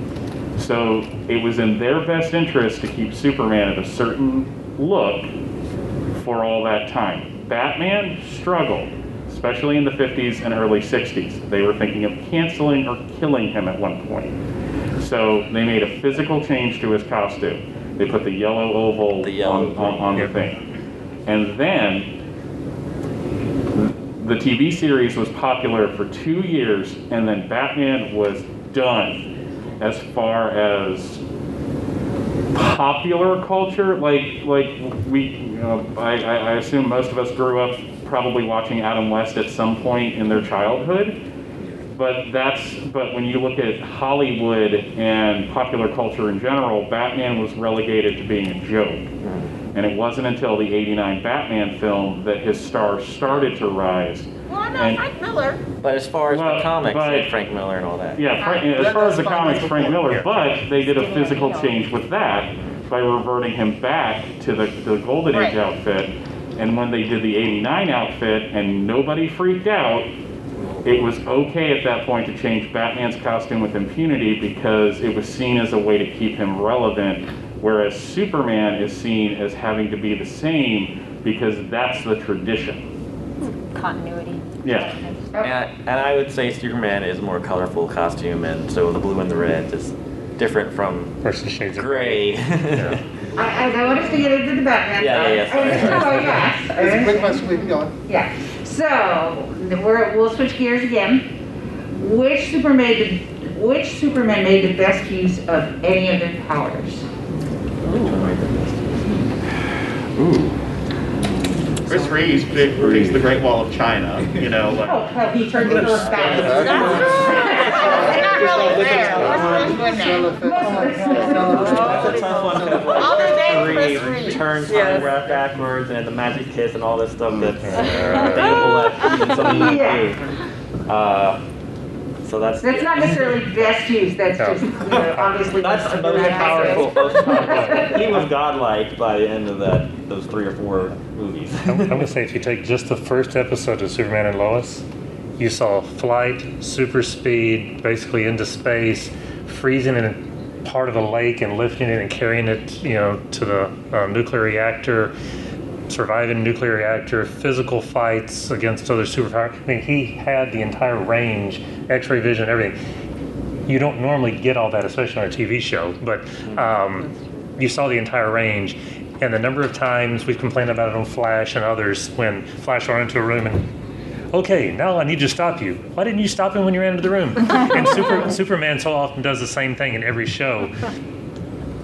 So it was in their best interest to keep Superman at a certain look for all that time. Batman struggled, especially in the 50s and early 60s. They were thinking of canceling or killing him at one point. So they made a physical change to his costume. They put the yellow oval
The yellow
on, on, on the thing. And then the TV series was popular for two years, and then Batman was done as far as popular culture. Like, like we, you know, I, I assume most of us grew up probably watching Adam West at some point in their childhood. But that's, but when you look at Hollywood and popular culture in general, Batman was relegated to being a joke. And it wasn't until the 89 Batman film that his star started to rise.
Well, I know
And-
Frank Miller.
But as far as
Well,
the comics,
but-
like Frank Miller and all that.
Yeah, Frank, as far as the comics, Frank Miller, but they did a physical change with that by reverting him back to the, the Golden Age
Right.
outfit. And when they did the 89 outfit and nobody freaked out, it was okay at that point to change Batman's costume with impunity because it was seen as a way to keep him relevant, whereas Superman is seen as having to be the same because that's the tradition.
Continuity.
Yeah.
And, and I would say Superman is a more colorful costume, and so the blue and the red is different from
versus Shades of
gray.
Yeah.
I, I don't want us to get into the Batman.
Yeah, yeah, yeah,
I understand why you asked.
It's a quick
understand.
question, keep going.
Yeah, so, we're, we'll switch gears again. Which Superman, did- which Superman made the best use of any of his powers?
Chris Reeves big, fixed the Great Wall of China, you know, like.
Oh, well, he turned into a
That's not really fair. What's Chris doing now?
That's a tough one
All his name Chris Reeves.
turn time
Yes.
wrap backwards and the magic kiss and all this stuff that's people that uh, something
Yeah.
Uh, Uh, so that's
That's not necessarily best use, that's
No.
just, you know, obviously.
that's
what's
the most powerful.
access.
Most powerful. He was godlike by the end of that those three or four movies.
I'm, I'm gonna say if you take just the first episode of Superman and Lois, you saw flight, super speed, basically into space, freezing in part of a lake and lifting it and carrying it, you know, to the um, nuclear reactor, surviving nuclear reactor, physical fights against other superpowers. I mean, he had the entire range, X-ray vision, everything. You don't normally get all that, especially on a TV show, but um, you saw the entire range. And the number of times we've complained about it on Flash and others when Flash ran into a room and, okay, now I need to stop you. Why didn't you stop him when you ran into the room? and Super, Superman so often does the same thing in every show.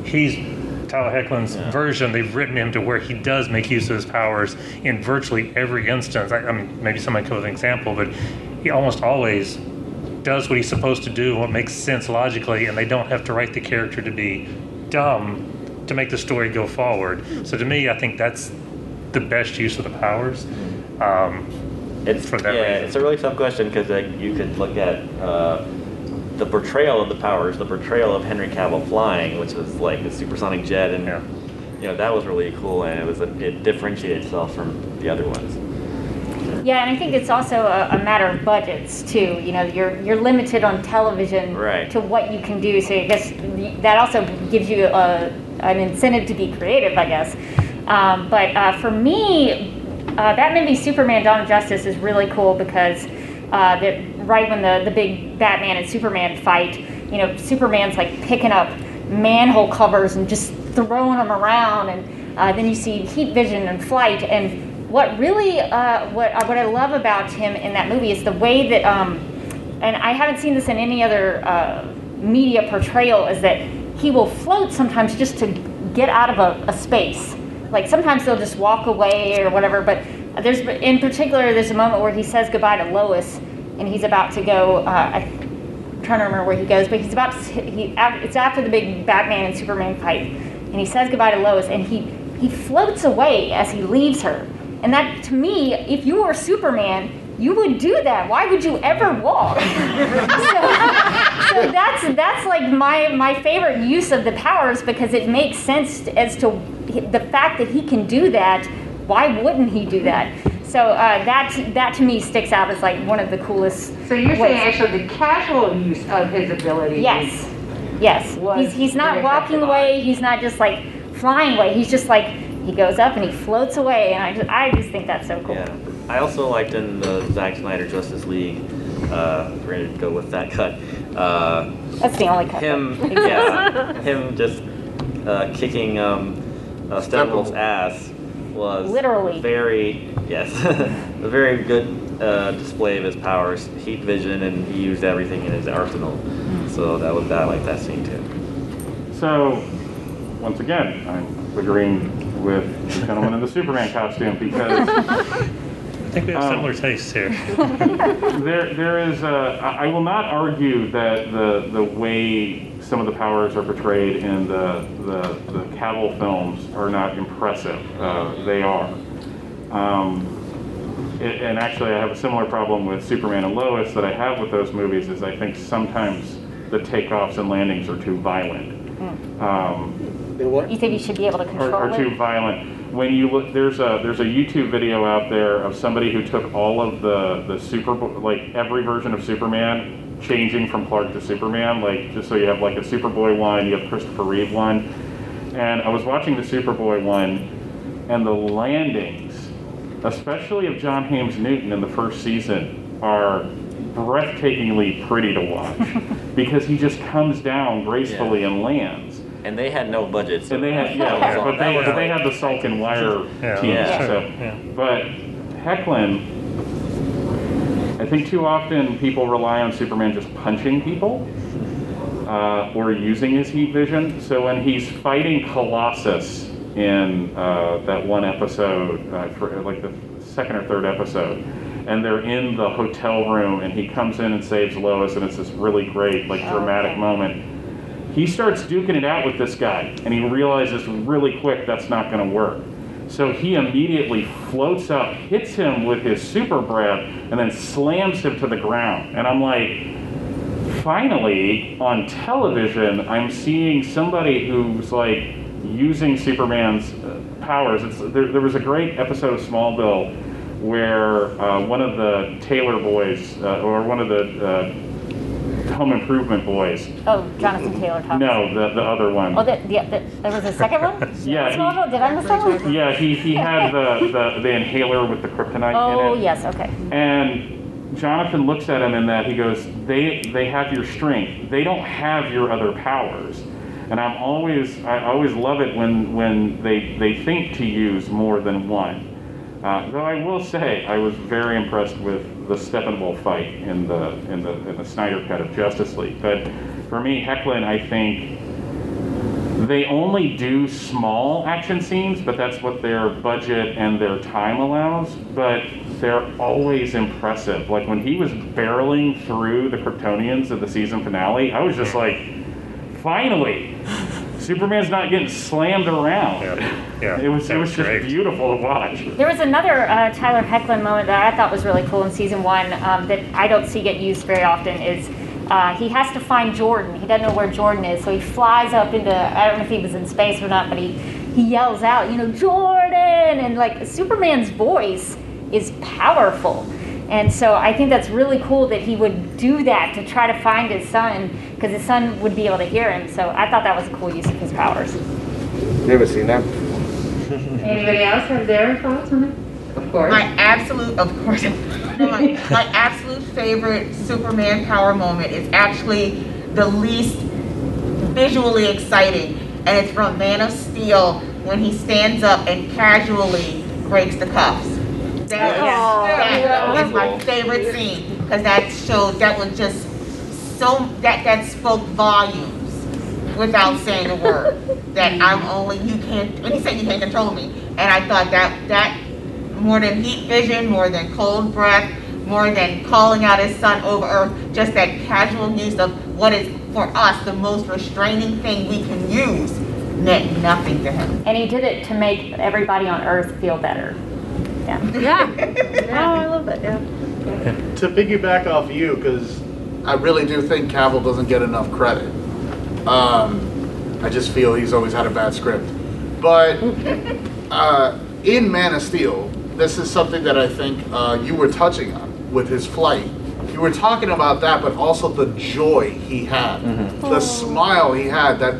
He's Tyler Hoechlin's version. They've written him to where he does make use of his powers in virtually every instance. I, I mean, maybe somebody could have an example, but he almost always does what he's supposed to do, what makes sense logically, and they don't have to write the character to be dumb to make the story go forward. So to me, I think that's the best use of the powers. Um,
It's
For that
yeah,
reason.
it's a really tough question because like, you could look at uh, the portrayal of the powers, the portrayal of Henry Cavill flying, which was like a supersonic jet, and
Yeah.
you know that was really cool, and it was a, it differentiated itself from the other ones.
Yeah, and I think it's also a, a matter of budgets too. You know, you're you're limited on television
Right.
to what you can do. So I guess that also gives you a, an incentive to be creative, I guess. Um, but uh, for me, uh, Batman v Superman: Dawn of Justice is really cool because uh, that right when the the big Batman and Superman fight, you know, Superman's like picking up manhole covers and just throwing them around, and uh, then you see heat vision and flight. And what really, uh, what uh, what I love about him in that movie is the way that, um, and I haven't seen this in any other uh, media portrayal, is that he will float sometimes just to get out of a, a space. Like sometimes they'll just walk away or whatever, but there's in particular there's a moment where he says goodbye to Lois, and he's about to go. Uh, I, am trying to remember where he goes, but he's about to. He, it's after the big Batman and Superman fight, and he says goodbye to Lois, and he he floats away as he leaves her. And that, to me, if you were Superman, you would do that. Why would you ever walk? so, so, that's that's like my my favorite use of the powers because it makes sense as to the fact that he can do that. Why wouldn't he do that? So uh, that that to me sticks out as like one of the coolest.
So you're
ways.
saying actually the casual use of his ability?
Yes, yes. He's he's not walking away. He's not just like flying away. He's just like he goes up and he floats away, and I just, I just think that's so cool.
Yeah. I also liked in the Zack Snyder Justice League. Uh, we're gonna go with that cut. Uh,
that's the only cut.
Him, yeah, him just uh, kicking um, uh, Steppenwolf's ass was
literally
very yes, a very good uh, display of his powers, heat vision, and he used everything in his arsenal. So that was that, like that scene too.
So once again, I'm agreeing with the gentleman in the Superman costume because.
I think we have similar um, tastes here.
there, there is. A, I will not argue that the the way some of the powers are portrayed in the the, the Cavill films are not impressive. Uh, they are. Um, it, and actually, I have a similar problem with Superman and Lois that I have with those movies. Is I think sometimes the takeoffs and landings are too violent. Mm. Um,
you think you should be able to control
are, are too violent. When you look, there's a there's a YouTube video out there of somebody who took all of the the super like every version of Superman, changing from Clark to Superman, like just so you have like a Superboy one, you have Christopher Reeve one, and I was watching the Superboy one, and the landings, especially of John Haymes Newton in the first season, are breathtakingly pretty to watch because he just comes down gracefully yeah. and lands.
And they had no budget.
So and they had yeah, but they but they had the Salk and Wire yeah. team. Yeah. So, yeah. but Hoechlin, I think too often people rely on Superman just punching people uh, or using his heat vision. So when he's fighting Colossus in uh, that one episode, uh, for, like the second or third episode, and they're in the hotel room, and he comes in and saves Lois, and it's this really great, like dramatic okay. moment he starts duking it out with this guy, and he realizes really quick that's not going to work. So he immediately floats up, hits him with his super breath, and then slams him to the ground. And I'm like, finally, on television, I'm seeing somebody who's like using Superman's uh, powers. There, there, was a great episode of Smallville where uh, one of the Taylor boys, uh, or one of the uh, Home Improvement Boys.
Oh, Jonathan Taylor Thomas.
No, the, the other one.
Oh, the, the, the, there was a second one?
yeah.
He, Did I miss that one?
Yeah, he, he had the, the, the inhaler with the kryptonite
oh,
in
it. yes, okay.
And Jonathan looks at him in that he goes, they, they have your strength. They don't have your other powers. And I'm always, I always love it when, when they, they think to use more than one. Uh, though I will say, I was very impressed with the Steppenwolf fight in the, in the in the Snyder cut of Justice League. But for me, Hoechlin, I think they only do small action scenes, but that's what their budget and their time allows. But they're always impressive. Like when he was barreling through the Kryptonians at the season finale, I was just like, finally. Superman's not getting slammed around. Yeah, yeah. It was it was, was just great. beautiful to watch.
There was another uh, Tyler Hoechlin moment that I thought was really cool in season one um, that I don't see get used very often. Is uh, he has to find Jordan. He doesn't know where Jordan is, so he flies up into I don't know if he was in space or not, but he he yells out, you know, Jordan, and like Superman's voice is powerful. And so I think that's really cool that he would do that to try to find his son because his son would be able to hear him. So I thought that was a cool use of his powers.
Never seen that.
Anybody else have their thoughts on it? Of course.
My absolute, of course, my, my absolute favorite Superman power moment is actually the least visually exciting, and it's from Man of Steel when he stands up and casually breaks the cuffs. That, oh. that was my favorite scene because that showed that was just so that that spoke volumes without saying a word. That I'm only you can't when he said you can't control me, and I thought that that more than heat vision, more than cold breath, more than calling out his son over earth, just that casual use of what is for us the most restraining thing we can use meant nothing to him.
And he did it to make everybody on Earth feel better. Yeah.
Yeah. Oh, I love that. Yeah.
To piggyback off you, because I really do think Cavill doesn't get enough credit. Um, I just feel he's always had a bad script. But uh, in Man of Steel, this is something that I think uh, you were touching on with his flight. You were talking about that, but also the joy he had, the smile he had. That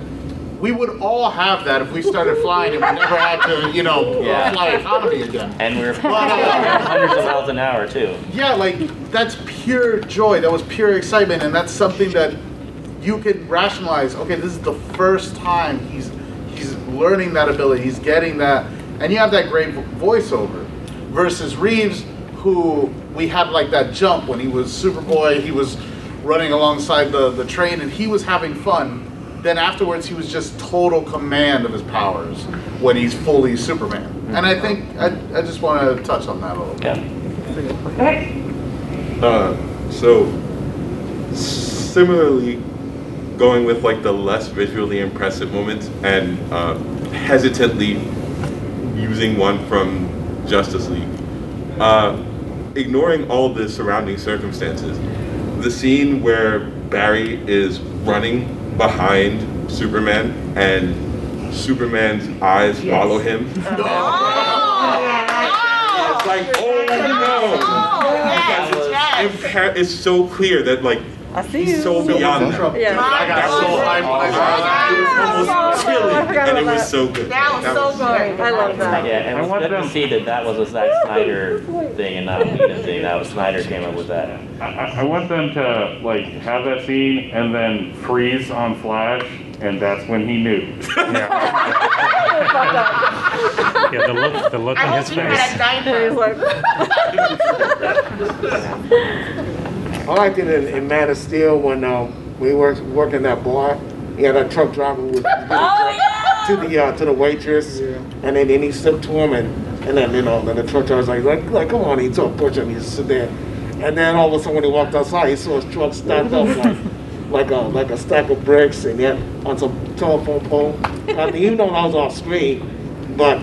we would all have that if we started flying and we never had to, you know,
Yeah.
fly economy again.
And we're uh, hundreds of miles an hour too.
Yeah, like that's pure joy. That was pure excitement, and that's something that you can rationalize. Okay, this is the first time he's he's learning that ability. He's getting that, and you have that great vo- voiceover. Versus Reeves, who we had like that jump when he was Superboy. He was running alongside the the train, and he was having fun. Then afterwards, he was just total command of his powers when he's fully Superman. And I think I, I just want to touch on that a little bit.
Yeah.
Uh, so similarly, going with like the less visually impressive moments and uh, hesitantly using one from Justice League, uh, ignoring all the surrounding circumstances, the scene where Barry is running behind Superman and Superman's eyes follow him. Oh, it's like, oh, oh no! Because it's, impa- it's so clear that like
I see
he's
you.
so beyond that.
Yeah.
I got so hyped. I
It was almost chilling,
I
and it was so good.
That was so good.
I love that.
Yeah, and
I
it was
want
good
them-
to see that that was a Zack Snyder thing and not a Whedon thing. That was Snyder came up with that.
I, I I want them to like have that scene and then freeze on Flash, and that's when he knew.
Yeah, yeah the look, the look
I
on
hope
his
you had a
face.
I liked it in, in Man of Steel when um, we were working that bar. He had a truck driver with to the uh, to the waitress, and then, then he slipped to him, and, and then you know then the truck driver's like like, like come on, he told push him, he sit there, and then all of a sudden when he walked outside, he saw his truck stacked up like like a like a stack of bricks, and yet on some telephone pole. I mean, even though I was off screen, but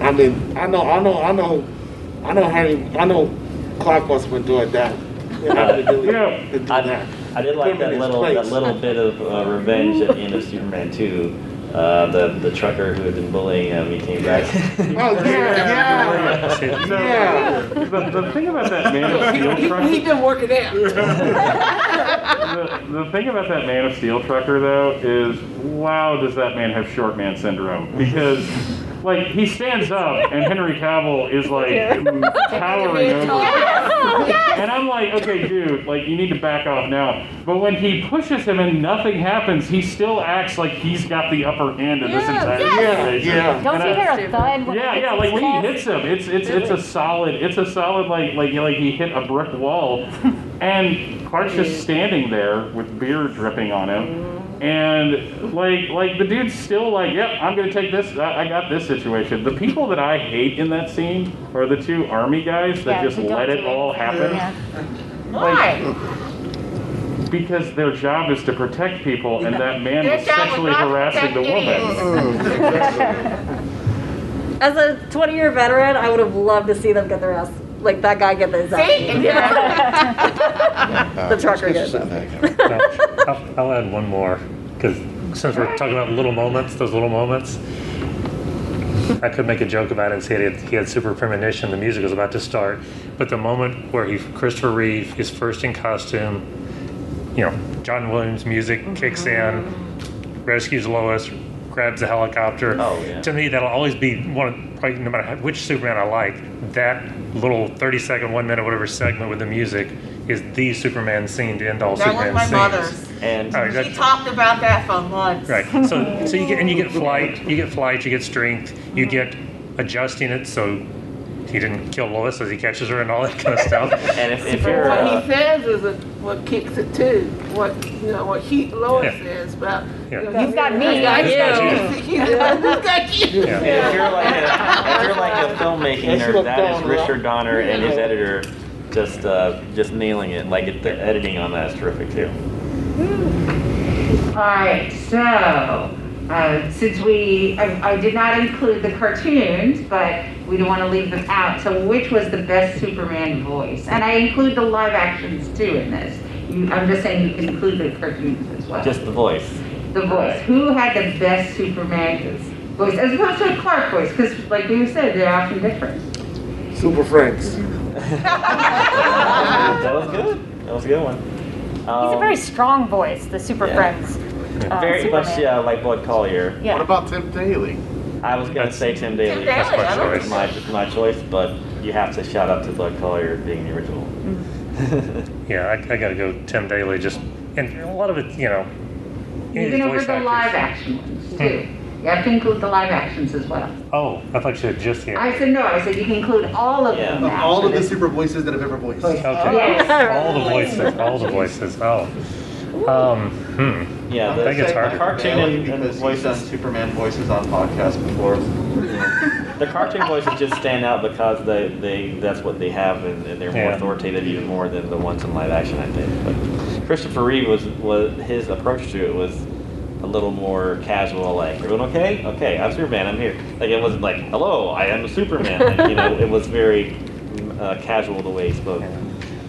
I mean, I know I know I know I know Harry I know Clark must have enjoyed that. You know, to do,
Yeah.
I. I did like
Put him in
that
his
little that little bit of uh, revenge at the end of Superman 2. Uh, the the trucker who had been bullying him, he came back.
Oh yeah, yeah, yeah.
The, the thing about that Man of Steel
He,
trucker,
he didn't work it out.
the, the thing about that Man of Steel trucker though is, wow, does that man have short man syndrome? Because like he stands up and Henry Cavill is like towering over, him. and I'm like, okay, dude, like you need to back off now. But when he pushes him and nothing happens, he still acts like he's got the upper hand in this entire
Yeah,
situation.
yeah. yeah.
Don't
And
you
I-
hear a thud when
yeah, yeah, like when he hits him, it's it's it's a solid, it's a solid like like like he hit a brick wall, and Clark's just standing there with beer dripping on him, and like like the dude's still like, yep, I'm gonna take this, I, I got this situation. The people that I hate in that scene are the two army guys that
Yeah,
just
who don't
let
do
it all happen
Yeah.
Why?
because their job is to protect people, and that man
Their
was
job was
sexually
not to
harassing the
protect
woman.
As a 20 year veteran, I would have loved to see them get their ass, like that guy get his ass.
See?
The trucker gets his ass.
Now, I'll, I'll add one more because since we're talking about little moments, those little moments, I could make a joke about it and say he had, he had super premonition. The music was about to start, but the moment where he Christopher Reeve is first in costume, you know, John Williams music kicks mm-hmm. in, rescues Lois, grabs the helicopter.
Oh, yeah.
To me, that'll always be one. Of, probably no matter which Superman I like, that little thirty second, one minute, whatever segment with the music is the Superman scene to end all
That was
Superman
my
scenes.
mother's.
And
All right,
She
that-
talked about that for months.
Right. So, so you get and you get flight, you get flight, you get strength, you get adjusting it so he didn't kill Lois as he catches her and all that kind of stuff.
and if, if you're
what
uh,
he says is a- what kicks it too. What you know, what he Lois
Yeah.
says about.
Yeah.
You know,
You've got me,
I got
He's
you. He's got- he's got you.
Yeah.
And if you're like a, if you're like a filmmaking nerd, that is Richard Donner and his editor just uh, just nailing it. Like it, the editing on that is terrific too.
All right, so, uh, since we, I, I did not include the cartoons, but we don't want to leave them out. So which was the best Superman voice? And I include the live actions too in this. You, I'm just saying you can include the cartoons as well.
Just the voice.
the voice. Who had the best Superman voice as opposed to a Clark voice? Because like you said, they're often different.
Super Friends.
that was good. That was a good one.
He's a
Um,
very strong voice, the Super
yeah.
Friends. Uh,
very much yeah, like Bud Collyer.
Yeah.
What about Tim Daly?
I was gonna say Tim Daly.
Tim Daly,
That's my
I
choice. My, my choice, but you have to shout out to Bud Collyer being the original.
Yeah, I, I got to go Tim Daly. Just and a lot of it, you know. any of
Even
these
over
voice
the live action ones too. You have to include the live actions as well.
Oh, I thought you said just the.
I said no, I said you can include all of them.
Of all of the super voices that have ever voiced.
Okay.
Yes.
All the voices. All the voices. Oh. Um. Hmm.
Yeah,
I think it's
the
hard.
cartoon
Bailey
and, and
because he's done
voices.
Superman voices on podcasts before.
The cartoon voices just stand out because they, they that's what they have and, and they're more
Yeah.
authoritative even more than the ones in live action I think. But Christopher Reeve was was his approach to it was a little more casual, like everyone okay? Okay, I'm Superman, I'm here. Like it wasn't like, hello, I am a Superman. Like, you know, it was very uh, casual the way he spoke.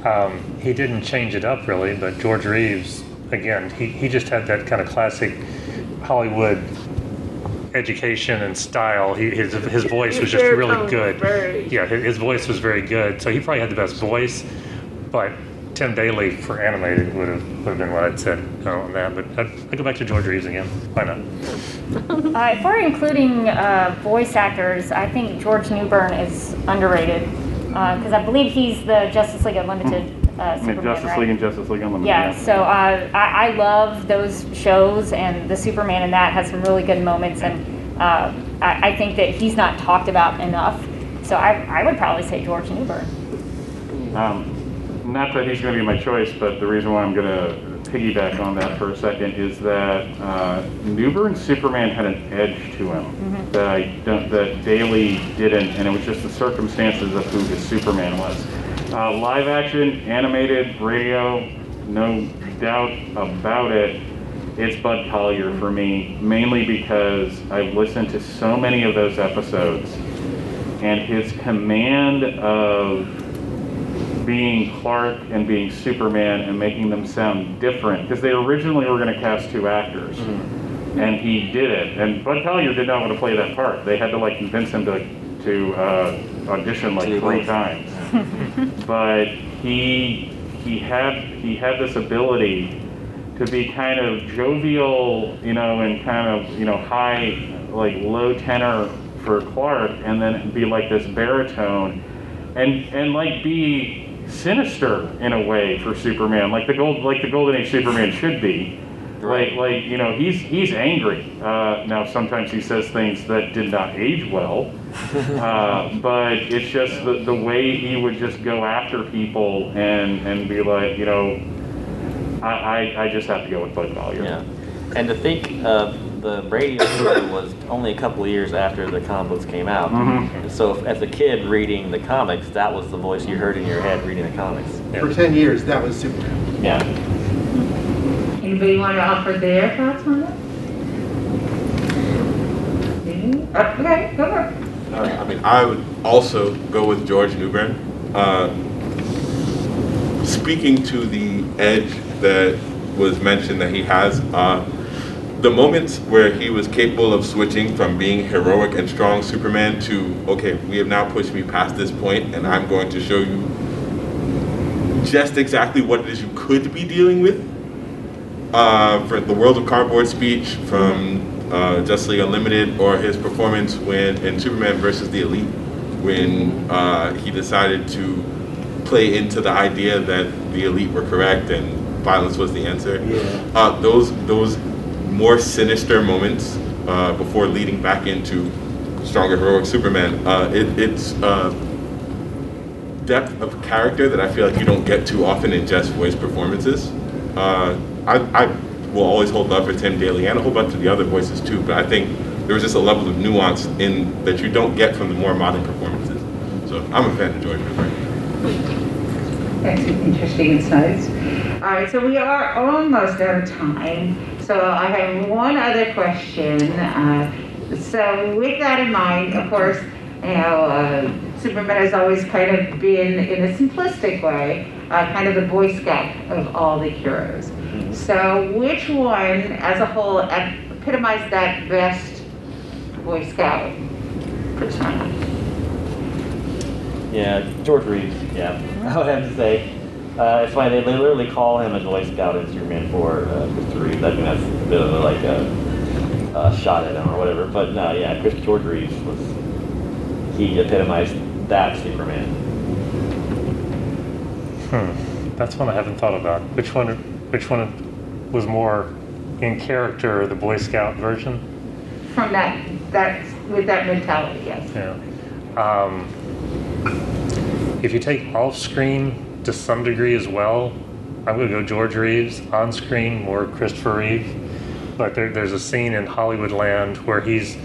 Um, he didn't change it up really, but George Reeves, again, he, he just had that kind of classic Hollywood education and style. He, his, his voice was just really good.
very-
Yeah, his, his voice was very good. So he probably had the best voice, but Tim Daly for animated would have would have been what I'd said on that. But I'd, I'd go back to George Reeves again. Why not?
Uh, if we're including uh, voice actors, I think George Newbern is underrated because I believe he's the Justice League Unlimited uh, Superman,
Justice
right?
League and Justice League Unlimited.
Yeah, so uh, I, I love those shows, and the Superman in that has some really good moments, and uh, I, I think that he's not talked about enough. So I, I would probably say George Newbern.
Um, not that he's going to be my choice, but the reason why I'm going to piggyback on that for a second is that uh, Newbern's Superman had an edge to him that I don't, that Daly didn't, and it was just the circumstances of who his Superman was. Uh, live action, animated, radio, no doubt about it. It's Bud Collyer for me, mainly because I've listened to so many of those episodes, and his command of being Clark and being Superman and making them sound different because they originally were going to cast two actors, and he did it. And Bud Collyer did not want to play that part. They had to like convince him to to uh, audition like three times. but he he had he had this ability to be kind of jovial, you know, and kind of you know high like low tenor for Clark, and then be like this baritone, and and like be sinister in a way for Superman, like the gold like the Golden Age Superman should be. Like like you know he's he's angry. Uh, now sometimes he says things that did not age well, uh, but it's just the, the way he would just go after people and and be like you know I, I, I just have to go with Bud Collyer.
Yeah, and to think of the radio show was only a couple of years after the comic books came out.
Mhm.
So if, as a kid reading the comics, that was the voice you heard in your head reading the comics.
For 10 years, that was Superman.
Yeah.
Anybody want to offer their thoughts on it? Uh, Okay, go for it.
I mean, I would also go with George Newbern. Uh, speaking to the edge that was mentioned that he has, uh, the moments where he was capable of switching from being heroic and strong Superman to, okay, we have now pushed me past this point and I'm going to show you just exactly what it is you could be dealing with. Uh, for the World of Cardboard speech from uh, Justice League Unlimited, or his performance when in Superman versus the Elite, when uh, he decided to play into the idea that the elite were correct and violence was the answer.
Yeah.
Uh, those those more sinister moments uh, before leading back into stronger heroic Superman. Uh, it, it's uh, depth of character that I feel like you don't get too often in just voice performances. Uh, I, I will always hold love for Tim Daly and a whole bunch of the other voices too, but I think there was just a level of nuance in that you don't get from the more modern performances. So I'm a fan of George Miller.
That's interesting insights. All right, so we are almost out of time. So I have one other question. Uh, so with that in mind, of course, you know, uh, Superman has always kind of been, in a simplistic way, uh, kind of the Boy Scout of all the heroes. So which one, as a whole, epitomized that best Boy Scout persona?
Yeah, George Reeves. Yeah, I would have to say. Uh, it's funny they, they literally call him a Boy Scout in Superman 4, uh, Christopher Reeves. I think that's a bit of a, like a, a shot at him or whatever. But no, yeah, Chris George Reeves was he epitomized that Superman.
Hmm. That's one I haven't thought about. Which one? Which one was more in character, the Boy Scout version?
From that, that, with that mentality, yes.
Yeah. Um, if you take off screen to some degree as well, I'm going to go George Reeves. On screen, more Christopher Reeve. But there, there's a scene in Hollywoodland where he's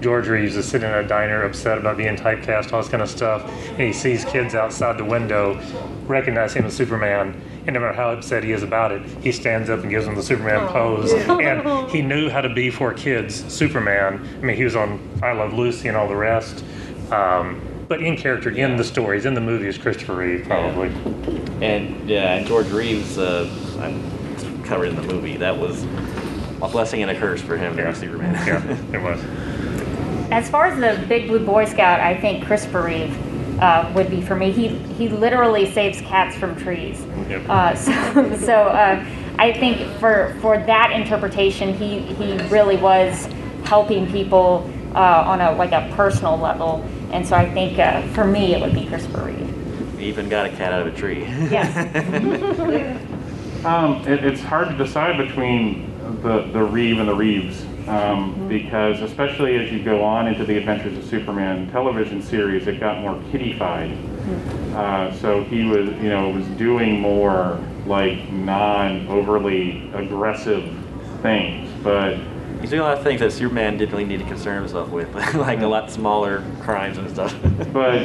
George Reeves is sitting in a diner upset about being typecast, all this kind of stuff, and he sees kids outside the window recognize him as Superman. And no matter how upset he is about it, he stands up and gives them the Superman pose. And he knew how to be for kids Superman. I mean, he was on I Love Lucy and all the rest. Um, but in character, in the stories, in the movies, Christopher Reeve probably.
And yeah, and George Reeves, uh, I'm covered in the movie. That was a blessing and a curse for him to be Superman.
yeah, it was.
As far as the Big Blue Boy Scout, I think Christopher Reeve uh, would be for me. He he literally saves cats from trees.
Yep.
Uh, so so uh, I think for for that interpretation, he he really was helping people uh, on a like a personal level. And so I think uh, for me, it would be Christopher Reeve.
He even got a cat out of a tree.
Yes.
Um, it, it's hard to decide between the, the Reeve and the Reeves. Um, because especially as you go on into the Adventures of Superman television series, it got more kiddified. Uh, so he was, you know, was doing more like non-overly aggressive things, but
He's doing a lot of things that Superman didn't really need to concern himself with, like a lot smaller crimes and stuff.
but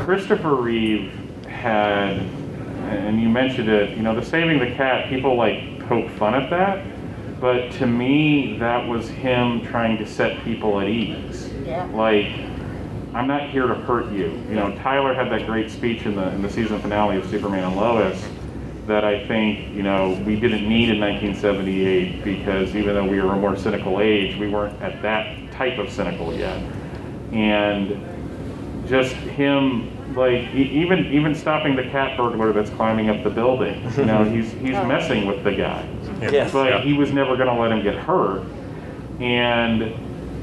Christopher Reeve had, and you mentioned it, you know, the saving the cat, people like poke fun at that, but to me, that was him trying to set people at ease.
Yeah.
Like, I'm not here to hurt you. You know, Tyler had that great speech in the in the season finale of Superman and Lois that I think you know we didn't need in 1978 because even though we were a more cynical age, we weren't at that type of cynical yet, and just him like even even stopping the cat burglar that's climbing up the building. You know, he's he's oh. messing with the guy,
Yes.
but
Yeah.
he was never going to let him get hurt, and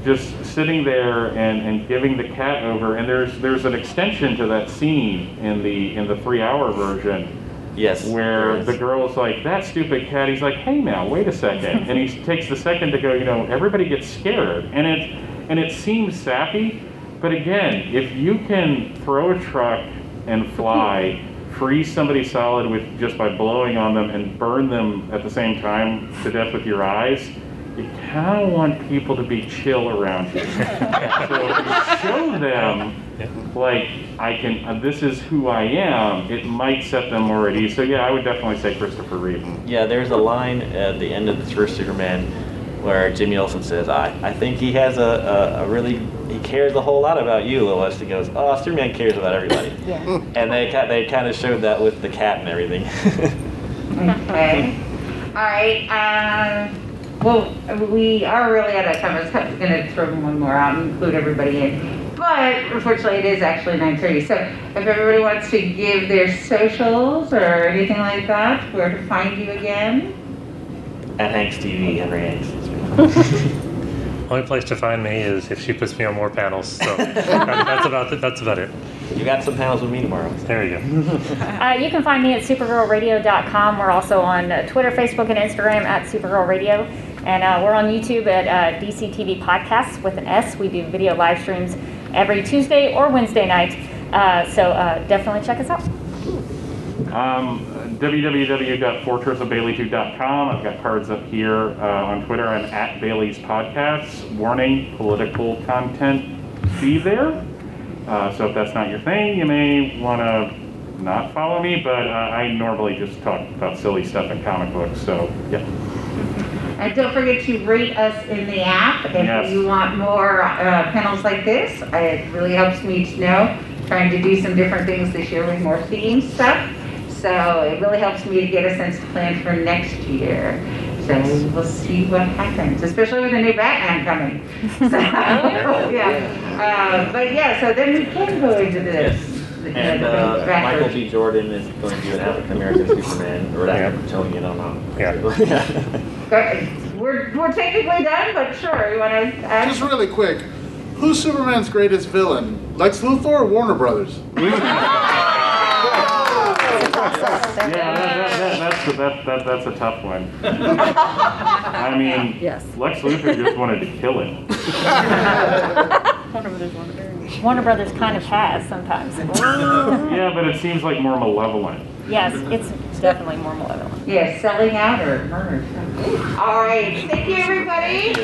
just sitting there and, and giving the cat over. And there's there's an extension to that scene in the in the three hour version
Yes.
where the girl's like, that stupid cat. He's like, hey now, wait a second. and he takes the second to go, you know, everybody gets scared. And it, and it seems sappy, but again, if you can throw a truck and fly, freeze somebody solid with just by blowing on them and burn them at the same time to death with your eyes, you kind of want people to be chill around you. so if you show them like I can, uh, this is who I am, it might set them more at ease. So yeah, I would definitely say Christopher Reeve.
Yeah, there's a line at the end of the first Superman where Jimmy Olsen says, I, I think he has a, a, a really, he cares a whole lot about you, Lois. He goes, oh, Superman cares about everybody.
Yeah.
And they, they kind of showed that with the cat and everything.
Okay. All right. Um, well, we are really out of time. I was going to throw one more out and include everybody in. But unfortunately, it is actually 9:30. So if everybody wants to give their socials or anything like that, where to find you again?
At Hanks TV, Henry Hanks.
Only place to find me is if she puts me on more panels. So that- that's about it. That's about it.
You got some panels with me tomorrow.
There you go.
Uh, you can find me at supergirlradio.com. We're also on uh, Twitter, Facebook, and Instagram at Supergirl Radio. And uh, we're on YouTube at uh, DCTV Podcasts with an S. We do video live streams every Tuesday or Wednesday night. Uh, so uh, definitely check us out.
Um, www.fortressofbaileytude.com. I've got cards up here uh, on Twitter. I'm at Bailey's Podcasts. Warning: political content be there. Uh, so if that's not your thing, you may want to not follow me. But uh, I normally just talk about silly stuff in comic books. So yeah.
And don't forget to rate us in the app if
Yes.
you want more uh, panels like this. It really helps me to know. Trying to do some different things this year with more theme stuff. So it really helps me to get a sense to plan for next year. So we'll see what happens, especially with the new Batman coming. So, yeah. Uh, but yeah, so then we can go into this.
And uh, Michael B. Jordan is going to do an African American Superman, or
Yeah.
that Kryptonian, I don't know.
Yeah.
Uh, We're, we're technically done, but sure, you want to add?
Just really quick, who's Superman's greatest villain? Lex Luthor or Warner Brothers?
Yeah, that, that, that, that's a, that, that, that's a tough one. I mean,
Yes.
Lex Luthor just wanted to kill him.
Warner Brothers kind of has sometimes.
Yeah, but it seems like more malevolent.
yes, it's definitely more malevolent.
Yeah, selling out or murder. All right, thank you, everybody.